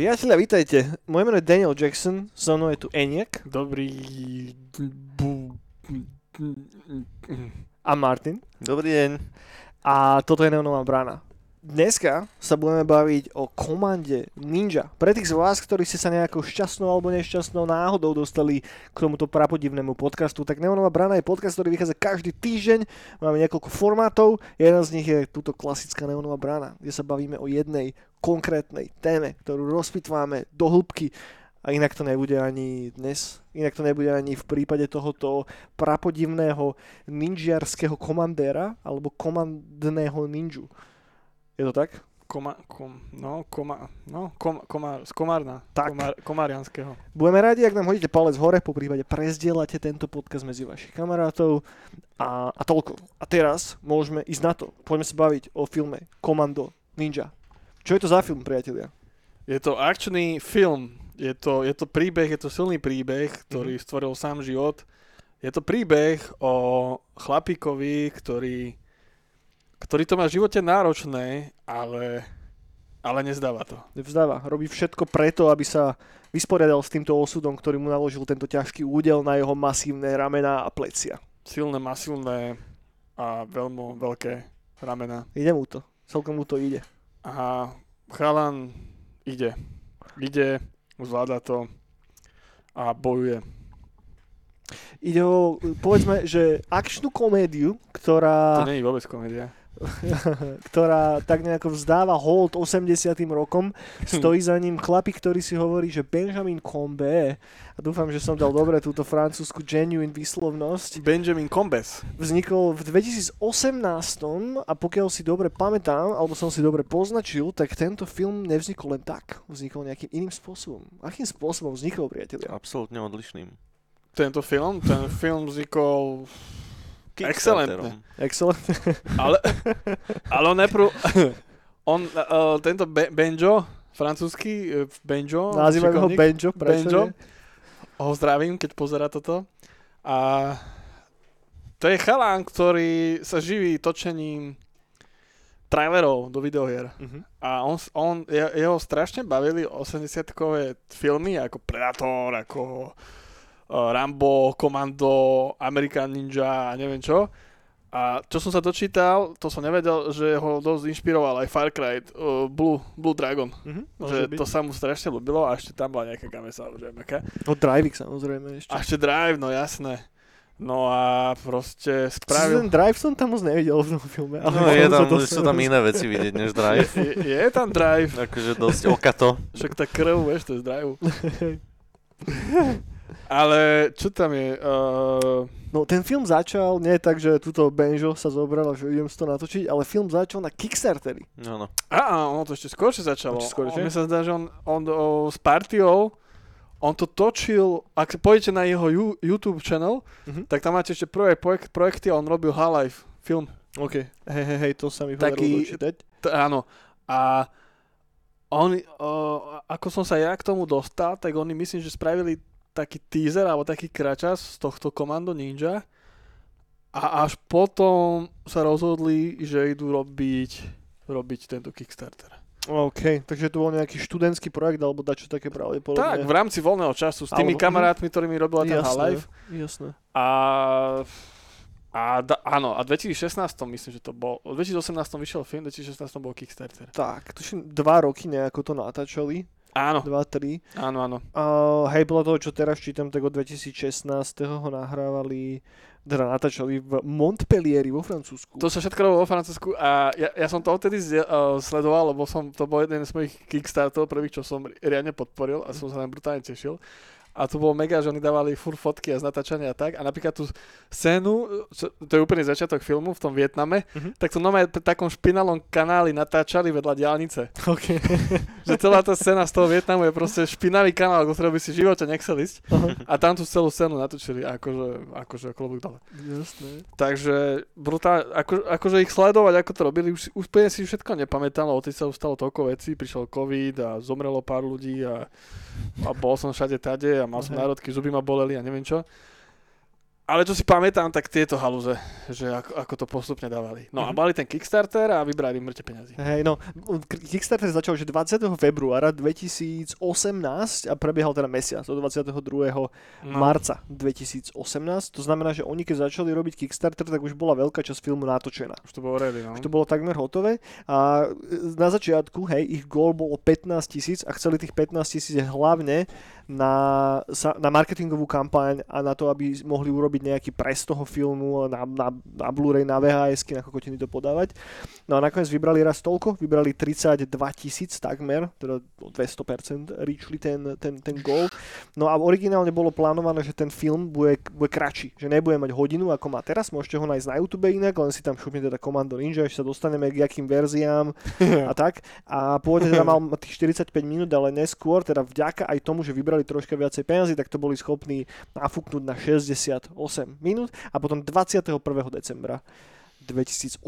Priatelia, vítajte. Moje meno je Daniel Jackson, so mnou je tu Eniak Dobrý... A Martin. Dobrý deň. A toto je Neonová brána. Dneska sa budeme baviť o komande Ninja. Pre tých z vás, ktorí ste sa nejakou šťastnou alebo nešťastnou náhodou dostali k tomuto prapodivnému podcastu, tak Neonová brána je podcast, ktorý vychádza každý týždeň. Máme niekoľko formátov. Jeden z nich je túto klasická Neonová brána, kde sa bavíme o jednej konkrétnej téme, ktorú rozpitváme do hĺbky. A inak to nebude ani dnes. Inak to nebude ani v prípade tohoto prapodivného ninžiarského komandéra alebo komandného ninju. Je to tak? Koma, kom, no, koma, no, kom, komár, z komárna. Tak. Komár, komárianského. Budeme radi, ak nám hodíte palec hore, po prípade prezdielate tento podcast medzi vašich kamarátov a, a toľko. A teraz môžeme ísť na to. Poďme sa baviť o filme Komando Ninja. Čo je to za film, priatelia? Je to akčný film. Je to, je to príbeh, je to silný príbeh, ktorý Mhm. stvoril sám život. Je to príbeh o chlapíkovi, ktorý, ktorý to má v živote náročné, ale, ale nezdáva to. Vzdáva. Robí všetko preto, aby sa vysporiadal s týmto osudom, ktorý mu naložil tento ťažký údel na jeho masívne ramená a plecia. Silné, masívne a veľmi veľké ramena. Ide mu to. Celkom mu to ide. A chalan ide. Ide, zvláda to a bojuje. Ide o, povedzme, že akčnú komédiu, ktorá... To nie je vôbec komédia. ktorá tak nejako vzdáva hold 80 rokom. Stojí za ním chlapík, ktorý si hovorí, že Benjamin Combe, a dúfam, že som dal dobre túto francúzsku genuine výslovnosť, Benjamin Combes. vznikol v 2018 a pokiaľ si dobre pamätám, alebo som si dobre poznačil, tak tento film nevznikol len tak. Vznikol nejakým iným spôsobom. Akým spôsobom vznikol, priatelia? Absolútne odlišným. Tento film, ten film vznikol Excelentne. Excellent. Ale, ale on najprv... On, uh, tento Be- Benjo, francúzsky uh, Benjo, Nazývajú ho Benjo, prečo Benjo. nie? ho zdravím, keď pozera toto. A to je chalán, ktorý sa živí točením trailerov do videohier. Mhm. A on, on, je- jeho strašne bavili 80-kové filmy ako Predator, ako Rambo, Commando, American Ninja a neviem čo. A čo som sa dočítal, to som nevedel, že ho dosť inšpiroval aj Far Cry, uh, Blue, Blue Dragon. Mhm, že byť. to sa mu strašne ľúbilo a ešte tam bola nejaká game samozrejme. aká. No Driving samozrejme ešte. A ešte Drive, no jasné. No a proste Ten spravil... Drive som tam moc nevidel v tom filme. ale No je tam, dostal- sú tam iné veci vidieť než drive. Je, je tam Drive, Akože dosť okato. však tá krv, vieš, to je z Drive. Ale čo tam je? Uh, No ten film začal, nie tak, že túto Benjo sa zobral a že idem si to natočiť, ale film začal na Kickstarteri. No, no. a, ono to ešte skôršie začalo. Ešte skôršie? On, mne sa zdá, že on, on o, s partiou, on to točil, ak pôjdete na jeho ju, YouTube channel, Mhm. tak tam máte ešte prvé projek, projekty a on robil Half-Life film. OK. Hej, hej, hej, to sa mi Taký- podarilo dočítať. T- áno. A oni, o, ako som sa ja k tomu dostal, tak oni myslím, že spravili taký teaser alebo taký kračas z tohto Komando Ninja a až potom sa rozhodli, že idú robiť, robiť tento Kickstarter. OK, takže to bol nejaký študentský projekt alebo dačo také pravdepodobne. Tak, v rámci voľného času s tými Alebo- kamarátmi, ktorými robila ten. Half-Life. Jasné. A, a da, áno, a 2016 myslím, že to bol, v 2018 vyšiel film, v 2016 bol Kickstarter. Tak, tuším, dva roky nejako to natáčali. Áno, Dva, tri. áno, áno. Uh, hej, podľa toho, čo teraz čítam, tak od 2016 ho nahrávali, teda natáčali v Montpellieri vo Francúzsku. To sa všetko robilo vo Francúzsku a ja, ja som to odtedy zde, uh, sledoval, lebo som, to bol jeden z mojich kickstartov prvých, čo som ri- riadne podporil a som sa tam brutálne tešil. A to bolo mega, že oni dávali fur fotky a z natáčania a tak. A napríklad tú scénu, čo- to je úplne začiatok filmu v tom Vietname, Mhm. tak to normálne pri takom špinalom kanáli natáčali vedľa diálnice. OK. Že celá tá scéna z toho Vietnamu je proste špinavý kanál, do ktorého by si v živote nechcel ísť. Aha, A tam tú celú scénu natočili, akože, akože klobúk dole. Jasné. Takže brutálne, ako, akože ich sledovať, ako to robili, už úplne si všetko nepamätám, lebo sa ustalo toľko vecí, prišiel COVID a zomrelo pár ľudí a, a bol som všade tade a mal som Hej. národky, zuby ma boleli a neviem čo. Ale čo si pamätám, tak tieto halúze, že ako, ako to postupne dávali. No a Mhm. mali ten Kickstarter a vybrali mŕte peniazy. Hej, no, Kickstarter začal že 20. februára 2018 a prebiehal teda mesiac, do 22. No. marca 2018. To znamená, že oni keď začali robiť Kickstarter, tak už bola veľká časť filmu natočená. Už to bolo ready, no. Už to bolo takmer hotové a na začiatku, hej, ich gól bolo 15 tisíc a chceli tých 15 tisíc hlavne na, sa- na marketingovú kampaň a na to, aby mohli urobiť nejaký pres toho filmu na, na, na Blu-ray, na VHS, na kokotiny to podávať. No a nakoniec vybrali raz toľko, vybrali 32 tisíc takmer, teda o 200% reachli ten, ten, ten gól. No a originálne bolo plánované, že ten film bude, bude kratší, že nebude mať hodinu ako má teraz, môžete ho nájsť na YouTube inak, len si tam šupnete teda Commando Ninja, ešte sa dostaneme k jakým verziám a tak. A pôvodne teda mal tých 45 minút, ale neskôr, teda vďaka aj tomu, že vybrali troška viacej peniazy, tak to boli schopní nafúknuť na 68 minút a potom 21. decembra 2018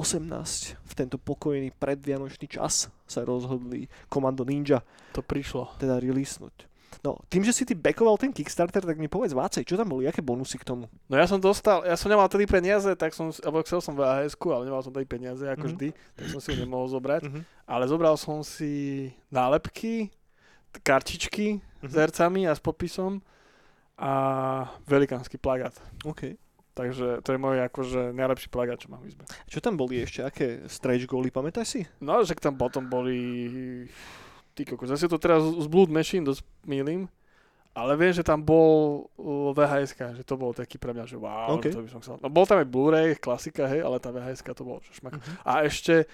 v tento pokojný predvianočný čas sa rozhodli Commando Ninja To prišlo. teda releasenúť. No, tým, že si ty backoval ten Kickstarter, tak mi povedz Vácej, čo tam boli, aké bonusy k tomu? No ja som dostal, ja som nemal tedy peniaze, tak som, alebo chcel som VHS, ale nemal som tedy peniaze, ako Mhm. vždy, tak som si ju nemohol zobrať. Mhm. Ale zobral som si nálepky, t- kartičky s hercami a s popisom a velikánsky plagát. OK. Takže to je môj akože najlepší plagát, čo mám v izbe. Čo tam boli ešte? Aké stretch goly, pamätáš si? No, že tam potom boli... Ty kokos, zase to teraz z Blood Machine dosť milím, ale viem, že tam bol VHS, že to bol taký pre mňa, že wow, OK. to by som chcel. No bol tam aj Blu-ray, klasika, hej, ale tá VHS to bolo šmak. Mhm. A ešte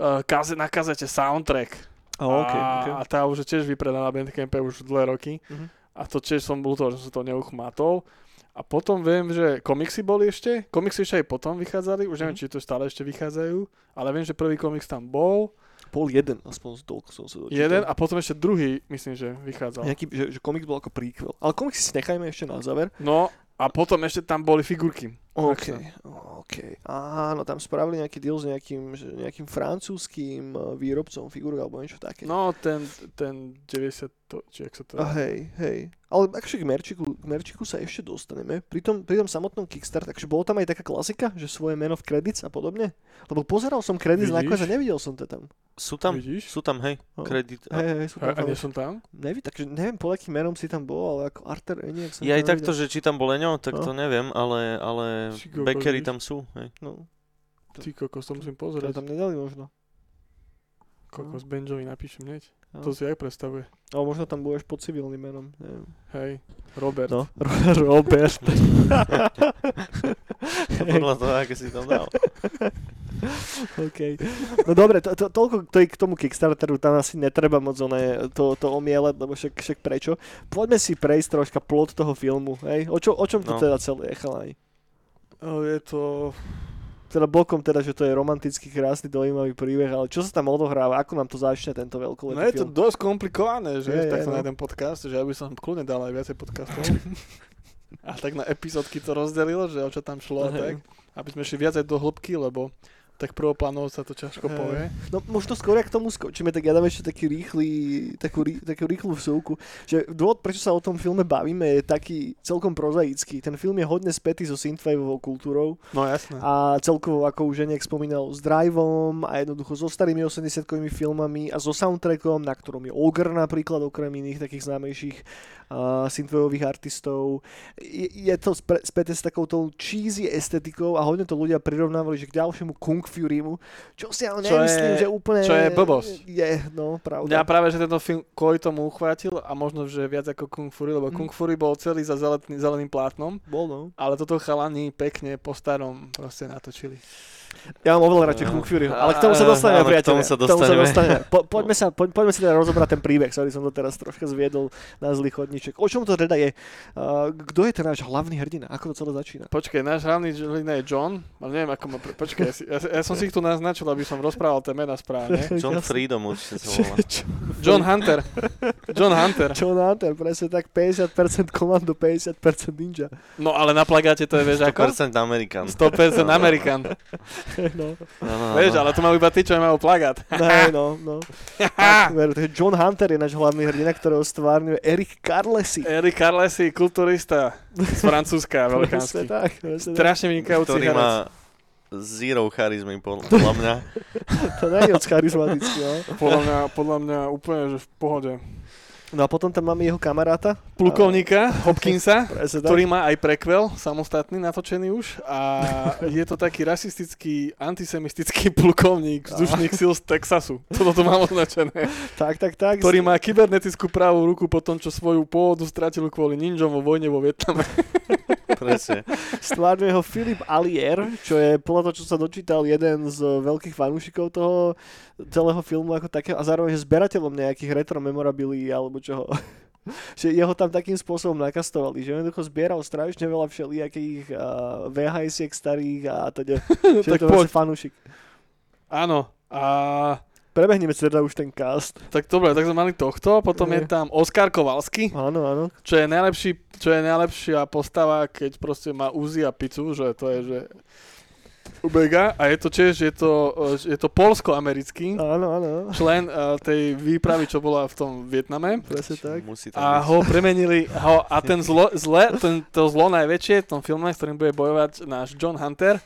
uh, kaze, na kazete soundtrack. Oh, okay, a, okay. a tá už je tiež vypredaná na Bandcampe už dlhé roky. Mhm. A to tiež som toho, že som to neuchmatol. A potom viem, že komiksy boli ešte, komiksy ešte aj potom vychádzali, už neviem, Mhm. či to stále ešte vychádzajú, ale viem, že prvý komiks tam bol, Bol jeden, aspoň z toľko som sa dočítal. jeden a potom ešte druhý, myslím, že vychádzal. Nejaký, že, že komiks bol ako prequel. Ale komiksy si nechajme ešte na záver. No a potom ešte tam boli figurky. OK. OK. Áno, tam spravili nejaký deal s nejakým, nejakým francúzským eh, výrobcom figúrok alebo niečo také. No ten, ten 90, to, či jak sa to... Hej, hej. Ale akože k Merčiku, k Merčiku sa ešte dostaneme. Pri tom, pri tom samotnom Kickstart, takže bolo tam aj taká klasika, že svoje meno v credits a podobne? Lebo pozeral som credits nakoniec a nevidel som to tam. Sú tam, Vidíš? sú tam, hej, No. kredit. Hej, hej, sú A, tam. a nie som tam? Neví, takže neviem, pod akým menom si tam bol, ale ako Arthur Eniak som Je aj takto, že či tam bol Eňo, tak No. to neviem, ale, ale Či kokos, backery vidíš? tam sú. Hej. No, Ty kokos, to musím to pozrieť. tam nedali možno. Kokos Benjovi napíšem hneď. No. To si aj predstavuje. Ale možno tam budeš pod civilným menom. Neviem. Hej, Robert. No, Robert. Podľa toho, aké si tam dal. OK. No dobre, to, to, toľko to k tomu Kickstarteru, tam asi netreba moc oné, to, to omielať, lebo však, však prečo. Poďme si prejsť troška plot toho filmu, hej? O, čo, o čom to No. teda celé je, chalani? Je to... Teda bokom teda, že to je romantický, krásny, dojímavý príbeh, ale čo sa tam odohráva, ako nám to začne tento veľkolepý No je to film? dosť komplikované, že? Je, je, takto no. na jeden podcast, že ja by som kľudne dal aj viacej podcastov. a tak na epizódky to rozdelilo, že o čo tam šlo Hej. tak. Aby sme šli viac aj do hĺbky, lebo tak prvoplánovo sa to ťažko Hej. povie. No možno skôr, k tomu skočíme, tak ja dám ešte taký rýchly, takú, rý, takú rýchlu vsúku, že dôvod, prečo sa o tom filme bavíme, je taký celkom prozaický. Ten film je hodne spätý so synthwaveovou kultúrou No jasné. a celkovo, ako už Eniak spomínal, s Driveom a jednoducho so starými 80-kovými filmami a so soundtrackom, na ktorom je Ogre napríklad, okrem iných takých známejších uh, synthwaveových artistov. Je, je to späté s takouto cheesy estetikou a hodne to ľudia prirovnávali, že k ďalšiemu Kung Furymu, čo si ale Čo nemyslím, je- že úplne... čo je blbosť. Je, no, pravda. práve, že tento film kvôli tomu uchvátil a možno, že viac ako Kung Fury, lebo Mm. Kung Fury bol celý za zeleným, zeleným plátnom, Bol, no. ale toto chalani pekne po starom proste natočili. Ja mám oveľa radšej Kung Furyho, ale k tomu sa dostaneme, k priateľe. tomu sa dostaneme. Po, poďme, sa, po, poďme si teda rozobrať ten príbeh, sorry, som to teraz troška zviedol na zlý chodníček. O čom to teda je? Uh, kto je ten náš hlavný hrdina? Ako to celé začína? Počkaj, náš hlavný hrdina je John, ale neviem ako ma... Počkaj, ja si, ja, som si ich tu naznačil, aby som rozprával tie mená správne. John. Freedom určite sa volá. John Hunter. John Hunter. John Hunter, presne tak 50% komando, 50% ninja. No ale na plagáte to je, vieš ako? 100% Amerikan. 100% Amerikan. No, Áno, áno. Vieš, ale to majú iba tí, čo majú plagát. ne, no, no. Tak, John Hunter je náš hlavný hrdina, ktorého stvárňuje Erik Carlesi. Eric Carlesi, kulturista z Francúzska, veľkánsky. tak. Strašne vynikajúci ktorý má zero charizmy, pod- podľa mňa. To nie je moc charizmatický, no. Podľa mňa, podľa mňa úplne, že v pohode. No a potom tam máme jeho kamaráta. Plukovníka Hopkinsa, ktorý má aj prequel, samostatný, natočený už. A je to taký rasistický, antisemistický plukovník vzdušných síl z Texasu. Toto to mám označené. Tak, tak, tak. Ktorý má kybernetickú pravú ruku po tom, čo svoju pôvodu stratil kvôli ninjom vo vojne vo Vietname. Presne. Stvárňuje ho Filip Allier, čo je podľa toho, čo sa dočítal, jeden z veľkých fanúšikov toho celého filmu ako takého a zároveň je zberateľom nejakých retro memorabilií alebo čoho. že jeho tam takým spôsobom nakastovali, že jednoducho zbieral strašne veľa všelijakých uh, VHS-iek starých a teda, že Tak to poď. vlastne fanúšik. Áno. A Prebehneme teda už ten cast. tak dobre, tak sme mali tohto, potom je Je. tam Oskar Kovalsky, Áno, áno. čo je najlepší, čo je najlepšia postava, keď proste má Uzi a pizzu, že to je, že Ubega a je to tiež, je to, eh, je to polsko-americký Áno, áno. člen eh, tej výpravy, čo bola v tom Vietname Presne tak. Musí tam a byť. ho premenili ho, a ten zlo, zle, ten, to zlo najväčšie v tom filme, s ktorým bude bojovať náš John Hunter,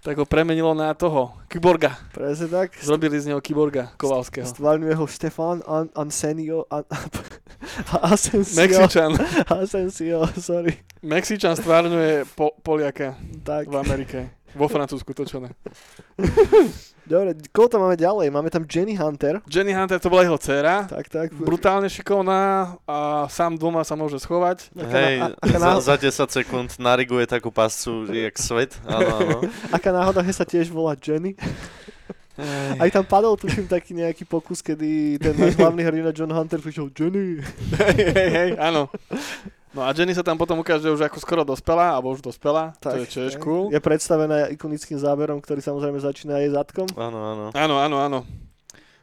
tak ho premenilo na toho, Kyborga. Presne tak. Zrobili z neho Kyborga Kovalského. Stvárňuje ho Stefan An- Ansenio An- Asensio. Mexičan. Asensio, sorry. Mexičan stvárňuje po, Poliaka Tak. v Amerike. Vo Francúzsku točené. Dobre, koho tam máme ďalej? Máme tam Jenny Hunter. Jenny Hunter to bola jeho dcéra. Tak, tak. Brutálne šikovná a sám doma sa môže schovať. Hej, aká, za, za 10 sekúnd nariguje takú pascu, jak svet. Áno, áno. aká náhoda, že sa tiež volá Jenny. Aj tam padol, tuším, taký nejaký pokus, kedy ten náš hlavný hrdina John Hunter prišiel Jenny. hej, hej, hej, áno. No a Jenny sa tam potom ukáže už ako skoro dospelá, alebo už dospelá, to je tiež tak. cool. Je predstavená ikonickým záberom, ktorý samozrejme začína jej zadkom. Áno, áno. Áno, áno, áno.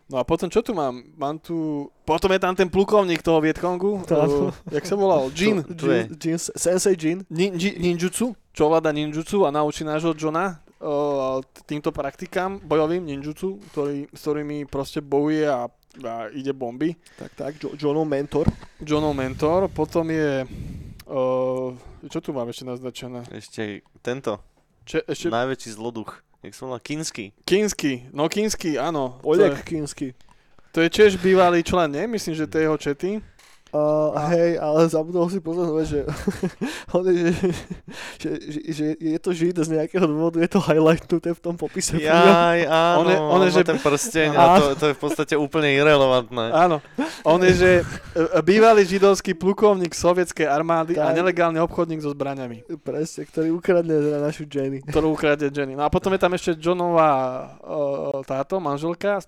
No a potom čo tu mám? Mám tu... Potom je tam ten plukovník toho Vietkongu. To. Uh, jak sa volal? Jin. Tu je. Jin, Jin, Sensei Jin. Nin, nin- ninjutsu, čo ovláda ninjutsu a naučí nášho Johna uh, týmto praktikám bojovým ninjutsu, ktorý, s ktorými proste bojuje a, a ide bomby. Tak, tak, jo- Johnov mentor. Johnov mentor, potom je... Uh, čo tu mám ešte naznačené? Ešte tento, Če, ešte najväčší zloduch. Jak som volal, Kinsky. Kinsky. No Kinsky, áno. To Oleg je, Kinsky. to je tiež bývalý člen, nie? Myslím, že to je jeho čety. Uh, hej, ale zabudol si pozornosť, že, on je, že, že, že, že, je to žid z nejakého dôvodu, je to highlightnuté v tom popise. Jaj, áno, On je- on je, že- ten prsteň a to, to je v podstate úplne irrelevantné. Áno. On je, že e, bývalý židovský plukovník sovietskej armády a Tak. nelegálny obchodník so zbraňami, Presne, ktorý ukradne teda našu Jenny. ktorú ukradne Jenny. No a potom je tam ešte Johnová uh, táto, manželka.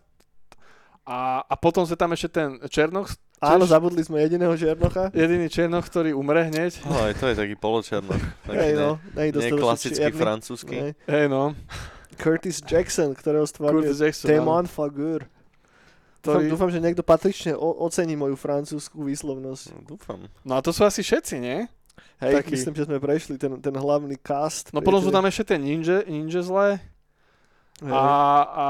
A, a potom sa tam ešte ten Černoch, Áno, zabudli sme jediného Černocha. jediný Černoch, ktorý umre hneď. Oh, aj to je taký poločernok. Taký ne, no, nej, nie dostatočne klasický čierny. francúzsky. Hej no, Curtis Jackson, ktorého áno. Témon Fagur. Dúfam, Ktorý... dúfam, že niekto patrične o- ocení moju francúzsku výslovnosť. No, dúfam. No a to sú asi všetci, nie? Hej, Taký. myslím, že sme prešli ten, ten hlavný cast. No potom sú tam ešte tie ninja, ninja zlé Hej. a, a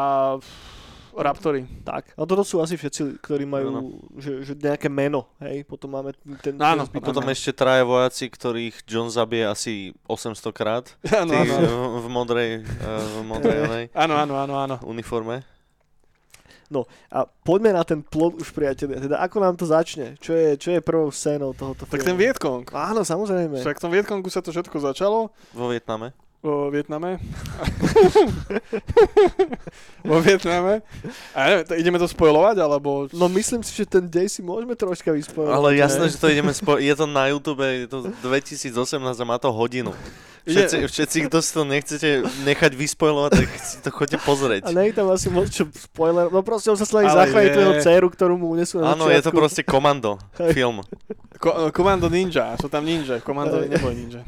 Raptory. Tak, a toto sú asi všetci, ktorí majú že, že nejaké meno, hej, potom máme ten... ten Áno, A zbytok. potom ešte traja vojaci, ktorých John zabije asi 800 krát. Áno, áno, v, v modrej, eh, v modrej onej Áno, áno, áno, áno. uniforme. A poďme na ten plot už, priatelia. Teda ako nám to začne? Čo je, čo je prvou scénou tohoto Tak filmu? ten Vietkong. Áno, samozrejme. Však v tom Vietkongu sa to všetko začalo. Vo Vietname. Vo Vietname. Vo Vietname. A neviem, to ideme to spojovať, alebo... No myslím si, že ten dej si môžeme troška vyspojovať. Ale jasné, že to ideme spo- Je to na YouTube, je to 2018 a má to hodinu. Všetci, všetci, kto si to nechcete nechať vyspojovať, tak si to chodte pozrieť. A nie je tam asi moc čo spoiler. No proste on sa snaží zachrániť je. tvojho dceru, ktorú mu unesú na Áno, je to proste komando, film. Ko- Komando Ninja, sú tam ninja, komando neboj ninja.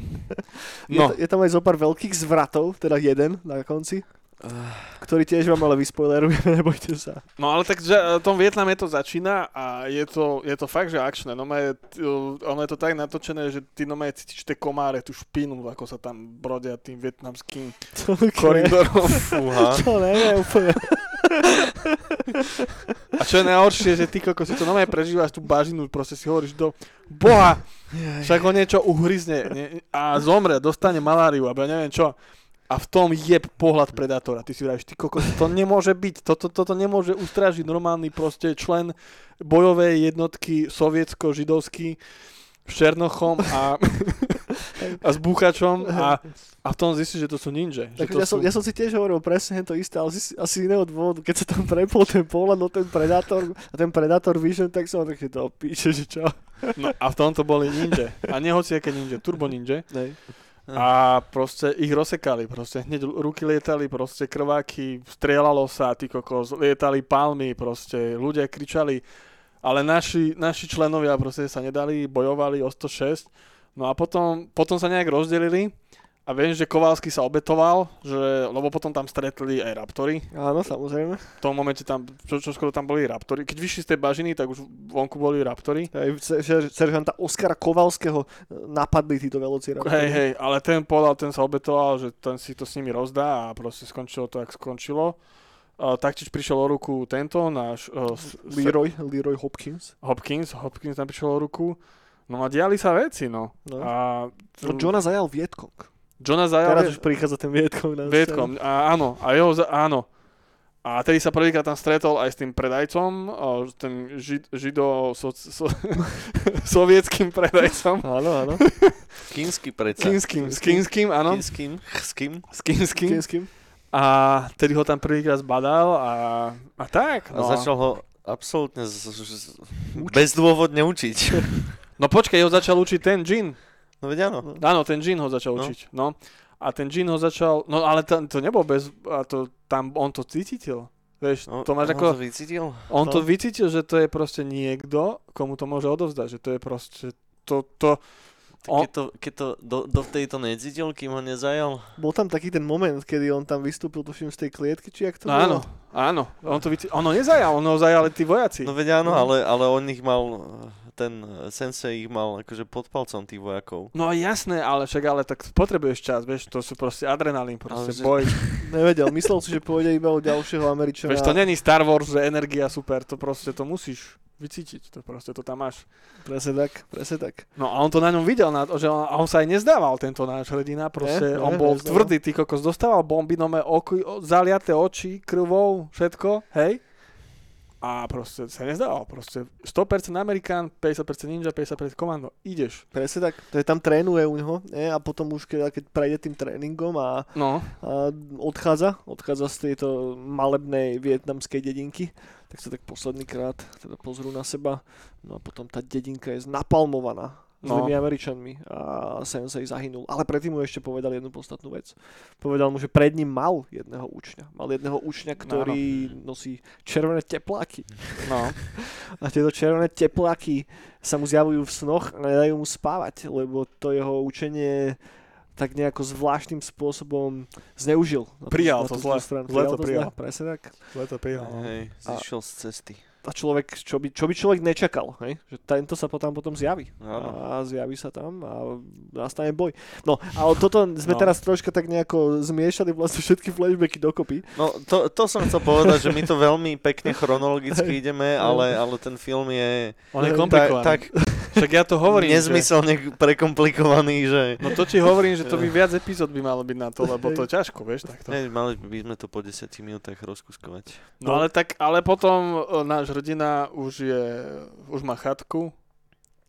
Je, No, to, je tam aj zo pár veľkých zvratov, teda jeden na konci. Ktorý tiež vám ale vyspoilerujeme, nebojte sa. No ale tak že, v tom Vietname to začína a je to, je to fakt, že akčné. No je, ono je to tak natočené, že ty no cítiš tie komáre, tú špinu, ako sa tam brodia tým vietnamským koridorom. Fúha. to neviem úplne. A čo je najhoršie, že ty koko si to normálne prežívaš tú bažinu, proste si hovoríš do boha, však ho niečo uhryzne nie, a zomre, dostane maláriu, alebo ja neviem čo. A v tom je pohľad predátora. Ty si vravíš, ty kokos, to nemôže byť, toto, toto nemôže ustražiť normálny proste člen bojovej jednotky sovietsko-židovský s Černochom a, a s búchačom a, a v tom zistíš, že to sú ninja. Že Tak to ja, som, sú... ja som si tiež hovoril presne to isté, ale asi, asi iného dôvodu. Keď sa tam prepol ten pohľad no ten predátor a ten predátor Vision, tak som taký to píše, že čo. No, a v tomto boli ninja. A nie hociaké ninja, turbo ninja. Nej. A proste ich rozsekali, proste hneď ruky lietali, proste krváky, strieľalo sa, ty kokos, lietali palmy, proste ľudia kričali, ale naši, naši členovia proste sa nedali, bojovali o 106, no a potom, potom sa nejak rozdelili a viem, že Kovalsky sa obetoval, že, lebo potom tam stretli aj Raptory, Áno, samozrejme. v tom momente tam, čo, čo skoro tam boli Raptory, keď vyšli z tej bažiny, tak už vonku boli Raptory, ser- seržanta Oskara Kovalského napadli títo velociraptory. Hej, hej, ale ten povedal, ten sa obetoval, že ten si to s nimi rozdá a proste skončilo to, jak skončilo. Uh, taktiež prišiel o ruku tento, náš uh, Leroy, Leroy Hopkins. Hopkins, Hopkins tam prišiel o ruku. No a diali sa veci, no. No. A No, Johna zajal Vietkong. Johna zajal Teraz už prichádza ten Vietkong na Vietkom, a áno, a jeho, za- áno. A tedy sa prvýkrát tam stretol aj s tým predajcom, tým žid, žido so, so, sovietským predajcom. Áno, áno. Kínsky predsa. Kínským, s kínským, áno. Kínským? S kým? S kínským. Kým? A tedy ho tam prvýkrát zbadal a, a tak. A No. začal ho absolútne z, z, z, bezdôvodne učiť. no počkaj, ho začal učiť ten Jin. No veď áno. Áno, ten Jin ho začal No. učiť. No. A ten Jin ho začal, no ale to, to nebol bez, a to, tam on to cítil. Vieš, No, to máš on ako, to vycítil? on to No. vycítil, že to je proste niekto, komu to môže odovzdať, že to je proste, to, to, On- Keď to, keď to do, do tejto necítil, kým ho nezajal? Bol tam taký ten moment, kedy on tam vystúpil, tuším, z tej klietky, či jak to no áno, bolo? áno, on to vycítil, on ho nezajal, on ho zajali tí vojaci. No veď áno, No. ale, ale on ich mal, ten sensei ich mal akože pod palcom tých vojakov. No jasné, ale však ale tak potrebuješ čas, vieš, to sú proste adrenalín, proste že- boj. Nevedel, myslel si, že pôjde iba o ďalšieho Američana. Vieš, to není Star Wars, že energia super, to proste to musíš vycítiť, to proste to tam máš. Presne tak, presne tak. No a on to na ňom videl, na to, že on, a on sa aj nezdával, tento náš hrdina, proste Nie, on nie, bol nezdával. tvrdý, ty kokos, dostával bomby, no oky, o, zaliaté oči, krvou, všetko, hej? A proste sa nezdával, proste 100% Amerikán, 50% ninja, 50% komando, ideš. Presne tak. To je tam trénuje u neho nie? a potom už keď, keď prejde tým tréningom a, No, a odchádza, odchádza z tejto malebnej vietnamskej dedinky, tak sa tak posledný krát teda pozrú na seba. No a potom tá dedinka je napalmovaná No. zlými Američanmi a Sensei zahynul. Ale predtým mu ešte povedal jednu podstatnú vec. Povedal mu, že pred ním mal jedného učňa. Mal jedného učňa, ktorý nosí červené tepláky. no. A tieto červené tepláky sa mu zjavujú v snoch a nedajú mu spávať, lebo to jeho učenie tak nejako zvláštnym spôsobom zneužil. Prijal to tú zle. Zle to prijal. presne tak. Zle to prijal. no. Hej, zišiel z cesty. A človek, čo by, čo by človek nečakal, hej? že tento sa potom potom zjaví. Áno. A zjaví sa tam a nastane boj. No, ale toto sme No. teraz troška tak nejako zmiešali vlastne všetky flashbacky dokopy. No to, to som chcel povedať, že my to veľmi pekne chronologicky ideme, ale, ale ten film je On je Tak- tak Však ja to hovorím, že... nezmyselne prekomplikovaný, že... No to ti hovorím, že to by viac epizód by malo byť na to, lebo to je ťažko, vieš, takto. Hej, mali by sme to po 10 minútach rozkuskovať. No ale tak, ale potom e, náš hrdina už je, už má chatku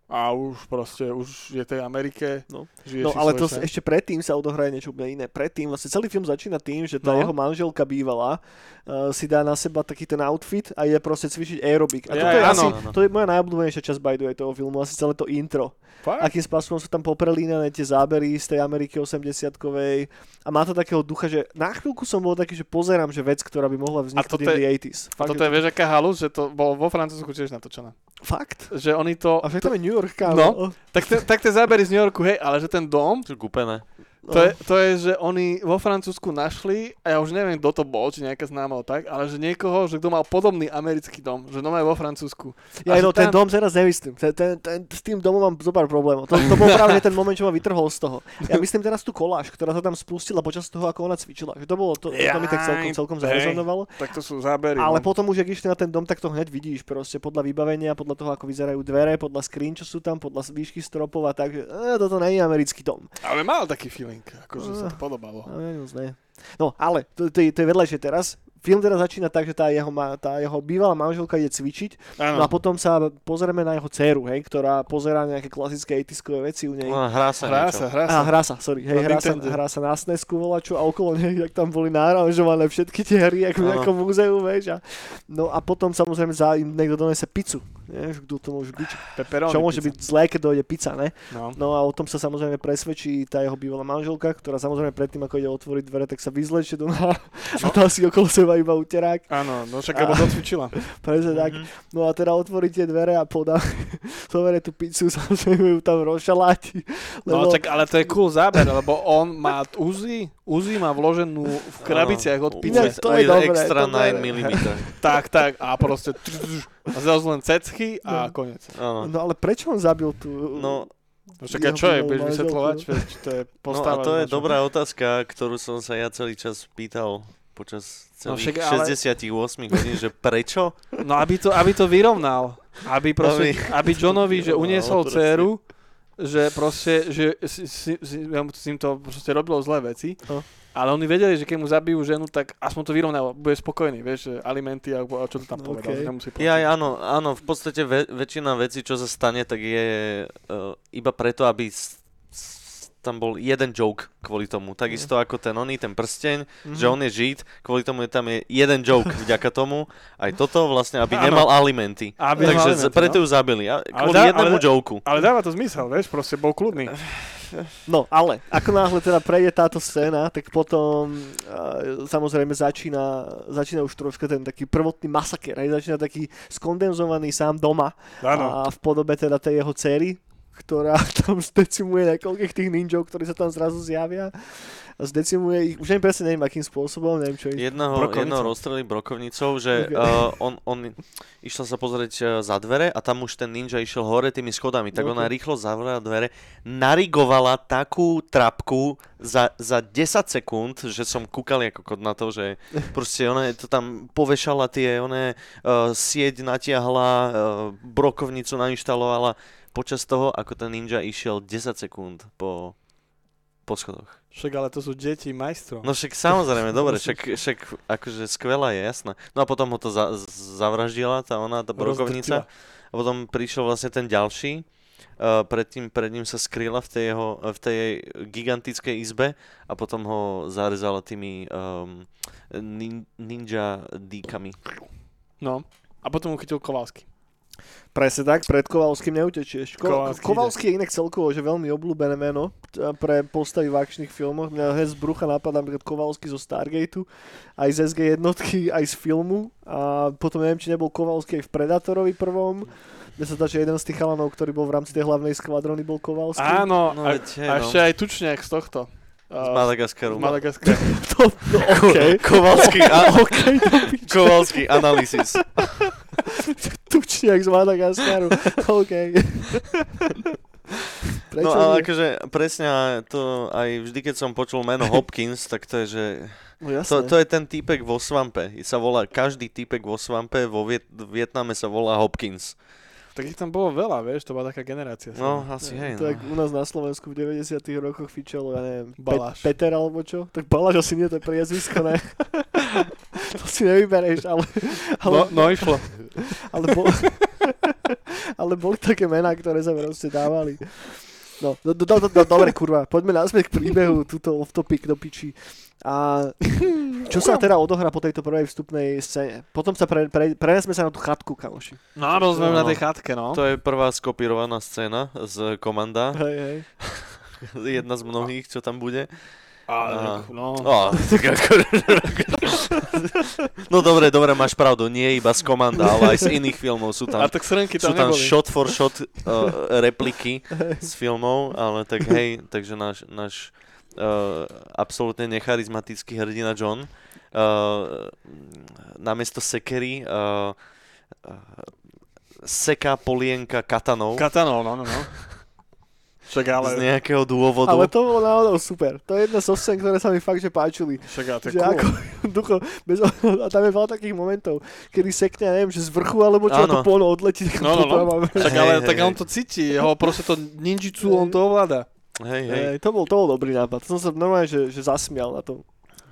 a už proste, už je tej Amerike, No. No ale to sen. ešte predtým sa odohraje niečo úplne iné. Predtým, vlastne celý film začína tým, že tá No. jeho manželka bývalá uh, si dá na seba taký ten outfit a je proste cvičiť aerobik. A Ja, toto je, áno. asi, Áno. to je moja najobľúbenejšia časť by the way toho filmu, asi celé to intro. Fakt? Akým spôsobom sú tam poprelínané tie zábery z tej Ameriky 80-kovej a má to takého ducha, že na chvíľku som bol taký, že pozerám, že vec, ktorá by mohla vzniknúť the 80s. A Fakt, toto je, vieš, aká halus, že to bolo vo Francúzsku tiež natočené. Fakt? Že oni to... A však tam je New York, kámo. No. Tak, te, tak tie zábery z New Yorku, hej, ale že ten dom, Sú kúpené. To je, to je, že oni vo Francúzsku našli, a ja už neviem, kto to bol, či nejaká známa tak, ale že niekoho, že kto mal podobný americký dom, že dom aj vo Francúzsku. Ja no, ten dom teraz nemyslím. Ten, ten, ten, s tým domom mám zo pár problémov. To, to bol práve ten moment, čo ma vytrhol z toho. Ja myslím teraz tú koláž, ktorá sa tam spustila počas toho, ako ona cvičila. Že to bolo, to, to mi tak celkom, celkom zarezonovalo. Tak to sú zábery. Ale no. potom už, ak išli na ten dom, tak to hneď vidíš proste podľa vybavenia, podľa toho, ako vyzerajú dvere, podľa skrín, čo sú tam, podľa výšky stropov a tak, že e, toto nie je americký dom. Ale mal taký feeling, akože sa to podobalo. No, ne. No, ale to, to, je, to je vedľajšie teraz. Film teda začína tak, že tá jeho, ma, tá jeho bývalá manželka ide cvičiť, Áno. no a potom sa pozrieme na jeho dceru, hej, ktorá pozerá nejaké klasické 80 veci u nej. No, hrá sa Hrá niečo. sa, hrá sa. A hrá sa, sorry, hej, Na hrá sa, hrá sa na SNESku volaču a okolo nej, jak tam boli náražované všetky tie hry, ako v nejakom múzeu, vieš. A, no a potom samozrejme za im niekto donese pizzu, vieš, kto to môže byť. Pepperoni Čo môže pizza. byť zlé, keď dojde pizza, ne? No. No a o tom sa samozrejme presvedčí tá jeho bývalá manželka, ktorá samozrejme predtým, ako ide otvoriť dvere, tak sa vyzlečie do a tam si okolo seba iba uterák, Áno, no však lebo docvičila. presne tak. Mhm. No a teda otvorí tie dvere a podá, zoberie tú pizzu, samozrejme ju tam rozšaláti. No Lebo, čak, ale to je cool záber, lebo on má Uzi, Uzi má vloženú v krabiciach od pizzy. to je dobré, extra to je- 9 mm. Tak, tak, a proste a zrazu len cecky a No. koniec. Áno. no ale prečo on zabil tú... No, No však čo je, budeš vysvetľovať, to je no a postava. to je značná. dobrá otázka, ktorú som sa ja celý čas pýtal počas No celých však ale- 68 hodín, že prečo? No aby to, aby to vyrovnal. Aby proste, aby Johnovi, že uniesol dceru, že proste, že si, si, si, s ním to proste robilo zlé veci. No. Ale oni vedeli, že keď mu zabijú ženu, tak aspoň to vyrovnalo, bude spokojný, vieš, alimenty alebo čo to tam No, povedal, okej. že nemusí Ja, aj áno, áno, v podstate ve, väčšina vecí, čo sa stane, tak je uh, iba preto, aby s, tam bol jeden joke kvôli tomu. Takisto ako ten oný, ten prsteň, Mhm. že on je žid, kvôli tomu je tam je jeden joke vďaka tomu. Aj toto vlastne, aby Áno. nemal alimenty. Aby nemal Takže z- alimenty, preto no. ju zabili. A, Ale kvôli dá- jednému ale- joku. Ale dáva to zmysel, vieš, proste bol kľudný. No, ale ako náhle teda prejde táto scéna, tak potom uh, samozrejme začína, začína už troška ten taký prvotný masaker, aj začína taký skondenzovaný sám doma Áno. a v podobe teda tej jeho cery, ktorá tam zdecimuje niekoľkých tých ninjov, ktorí sa tam zrazu zjavia. Zdecimuje ich, už neviem presne neviem akým spôsobom, neviem čo ich. Jednoho, jednoho rozstrelili brokovnicou, že Ok. uh, on, on išiel sa pozrieť uh, za dvere a tam už ten ninja išiel hore tými schodami, tak Ok. ona rýchlo zavrela dvere, narigovala takú trapku za, za 10 sekúnd, že som kúkal ako kod na to, že proste ona to tam povešala tie, ona uh, sieť natiahla, uh, brokovnicu nainštalovala počas toho, ako ten ninja išiel 10 sekúnd po, po schodoch. Však ale to sú deti majstrov. No však samozrejme, dobre, však, však akože skvelá je, jasné. No a potom ho to za, zavraždila, tá ona, tá brokovnica. A potom prišiel vlastne ten ďalší. Uh, predtým, pred ním sa skrýla v tej, jeho, v tej jej gigantickej izbe a potom ho zarezala tými um, nin, ninja díkami. No. A potom mu chytil Kovalsky. Presne tak, pred Kovalským neutečieš. Ko- Kovalský Kovalský je inak celkovo, že veľmi obľúbené meno pre postavy v akčných filmoch. Mňa hneď z brucha napadá napríklad Kovalský zo Stargateu, aj z SG jednotky, aj z filmu. A potom neviem, či nebol Kovalský aj v Predatorovi prvom. Mne sa zdá, že jeden z tých chalanov, ktorý bol v rámci tej hlavnej skvadrony, bol Kovalský. Áno, No a, hej, a no. ešte aj tučniak z tohto. Z Madagaskaru. z Madagaskaru. To, no, okay. Kovalský, a, OK, to pič. Kovalský analysis. Tučniak z Madagaskaru. OK. Prečo No ale nie? akože presne to aj vždy, keď som počul meno Hopkins, tak to je, že No To, jasné. to je ten týpek vo svampe. Sa volá, každý týpek vo svampe vo Viet, Vietname sa volá Hopkins. Tak ich tam bolo veľa, vieš, to bola taká generácia. No, silná. asi hej, To no. jak u nás na Slovensku v 90 rokoch fičalo, ja neviem, Baláš. Pet- Peter alebo čo? Tak Baláš asi nie, to je priezvisko, ne? to si nevybereš, ale... ale No, no išlo. ale, bo, ale boli také mená, ktoré sa proste dávali. No, do, do, do, do, dobre, kurva, poďme naspäť k príbehu, túto off topic do piči. A čo sa teda odohrá po tejto prvej vstupnej scéne? Potom sa pre, pre, prenesme sa na tú chatku, kamoši. No, bol sme No. na tej chatke, no. To je prvá skopírovaná scéna z komanda. Hej, hej. Jedna z mnohých, čo tam bude. A, no. Tak ako... no dobre, dobre, máš pravdu. Nie iba z komanda, ale aj z iných filmov sú A tam. tak srnky Sú tam tam neboli. shot for shot uh, repliky z filmov, ale tak hej, takže náš, náš uh, absolútne necharizmatický hrdina John. Uh, namiesto sekery uh, uh, seká polienka katanov Katanov, no, no, no. Však ale, z nejakého dôvodu. Ale to bolo náhodou super. To je jedna zo scén, ktoré sa mi fakt že páčili. však ale to je Že cool. ako, ducho, bez, a tam je veľa takých momentov, kedy sekne, ja neviem, že z vrchu alebo čo, a to Áno. polno odletí. tak No, no, no. Však ale hej, tak hej. on to cíti, jeho proste to ninjitsu, on to ovláda. Hej, hej. Hej, to, bol, to bol dobrý nápad. To som sa normálne, že, že zasmial na tom.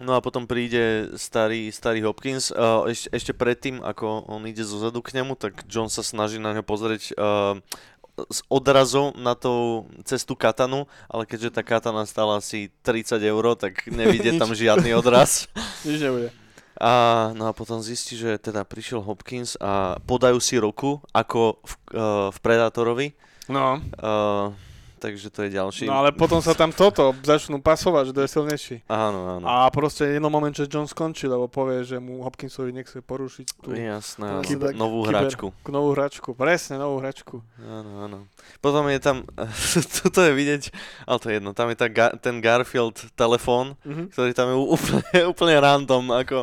No a potom príde starý, starý Hopkins. Uh, ešte, ešte predtým, ako on ide zo zadu k nemu, tak John sa snaží na ňo pozrieť uh, s odrazom na tú cestu katanu, ale keďže tá katana stála asi 30 eur, tak nevidie tam žiadny odraz. Nič nebude. A, no a potom zistí, že teda prišiel Hopkins a podajú si ruku, ako v, uh, v Predátorovi. No, Uh, takže to je ďalší. no ale potom sa tam toto začnú pasovať, že to je silnejší. Áno, áno. A proste jedno moment, že John skončí, lebo povie, že mu Hopkinsovi nechce porušiť tú Jasné. Kyber- novú kyber- hračku. k novú hračku. Presne, novú hračku. Áno, áno. Potom je tam, toto je vidieť, ale to je jedno, tam je tá, ten Garfield telefón, Mhm. ktorý tam je úplne, úplne random, ako...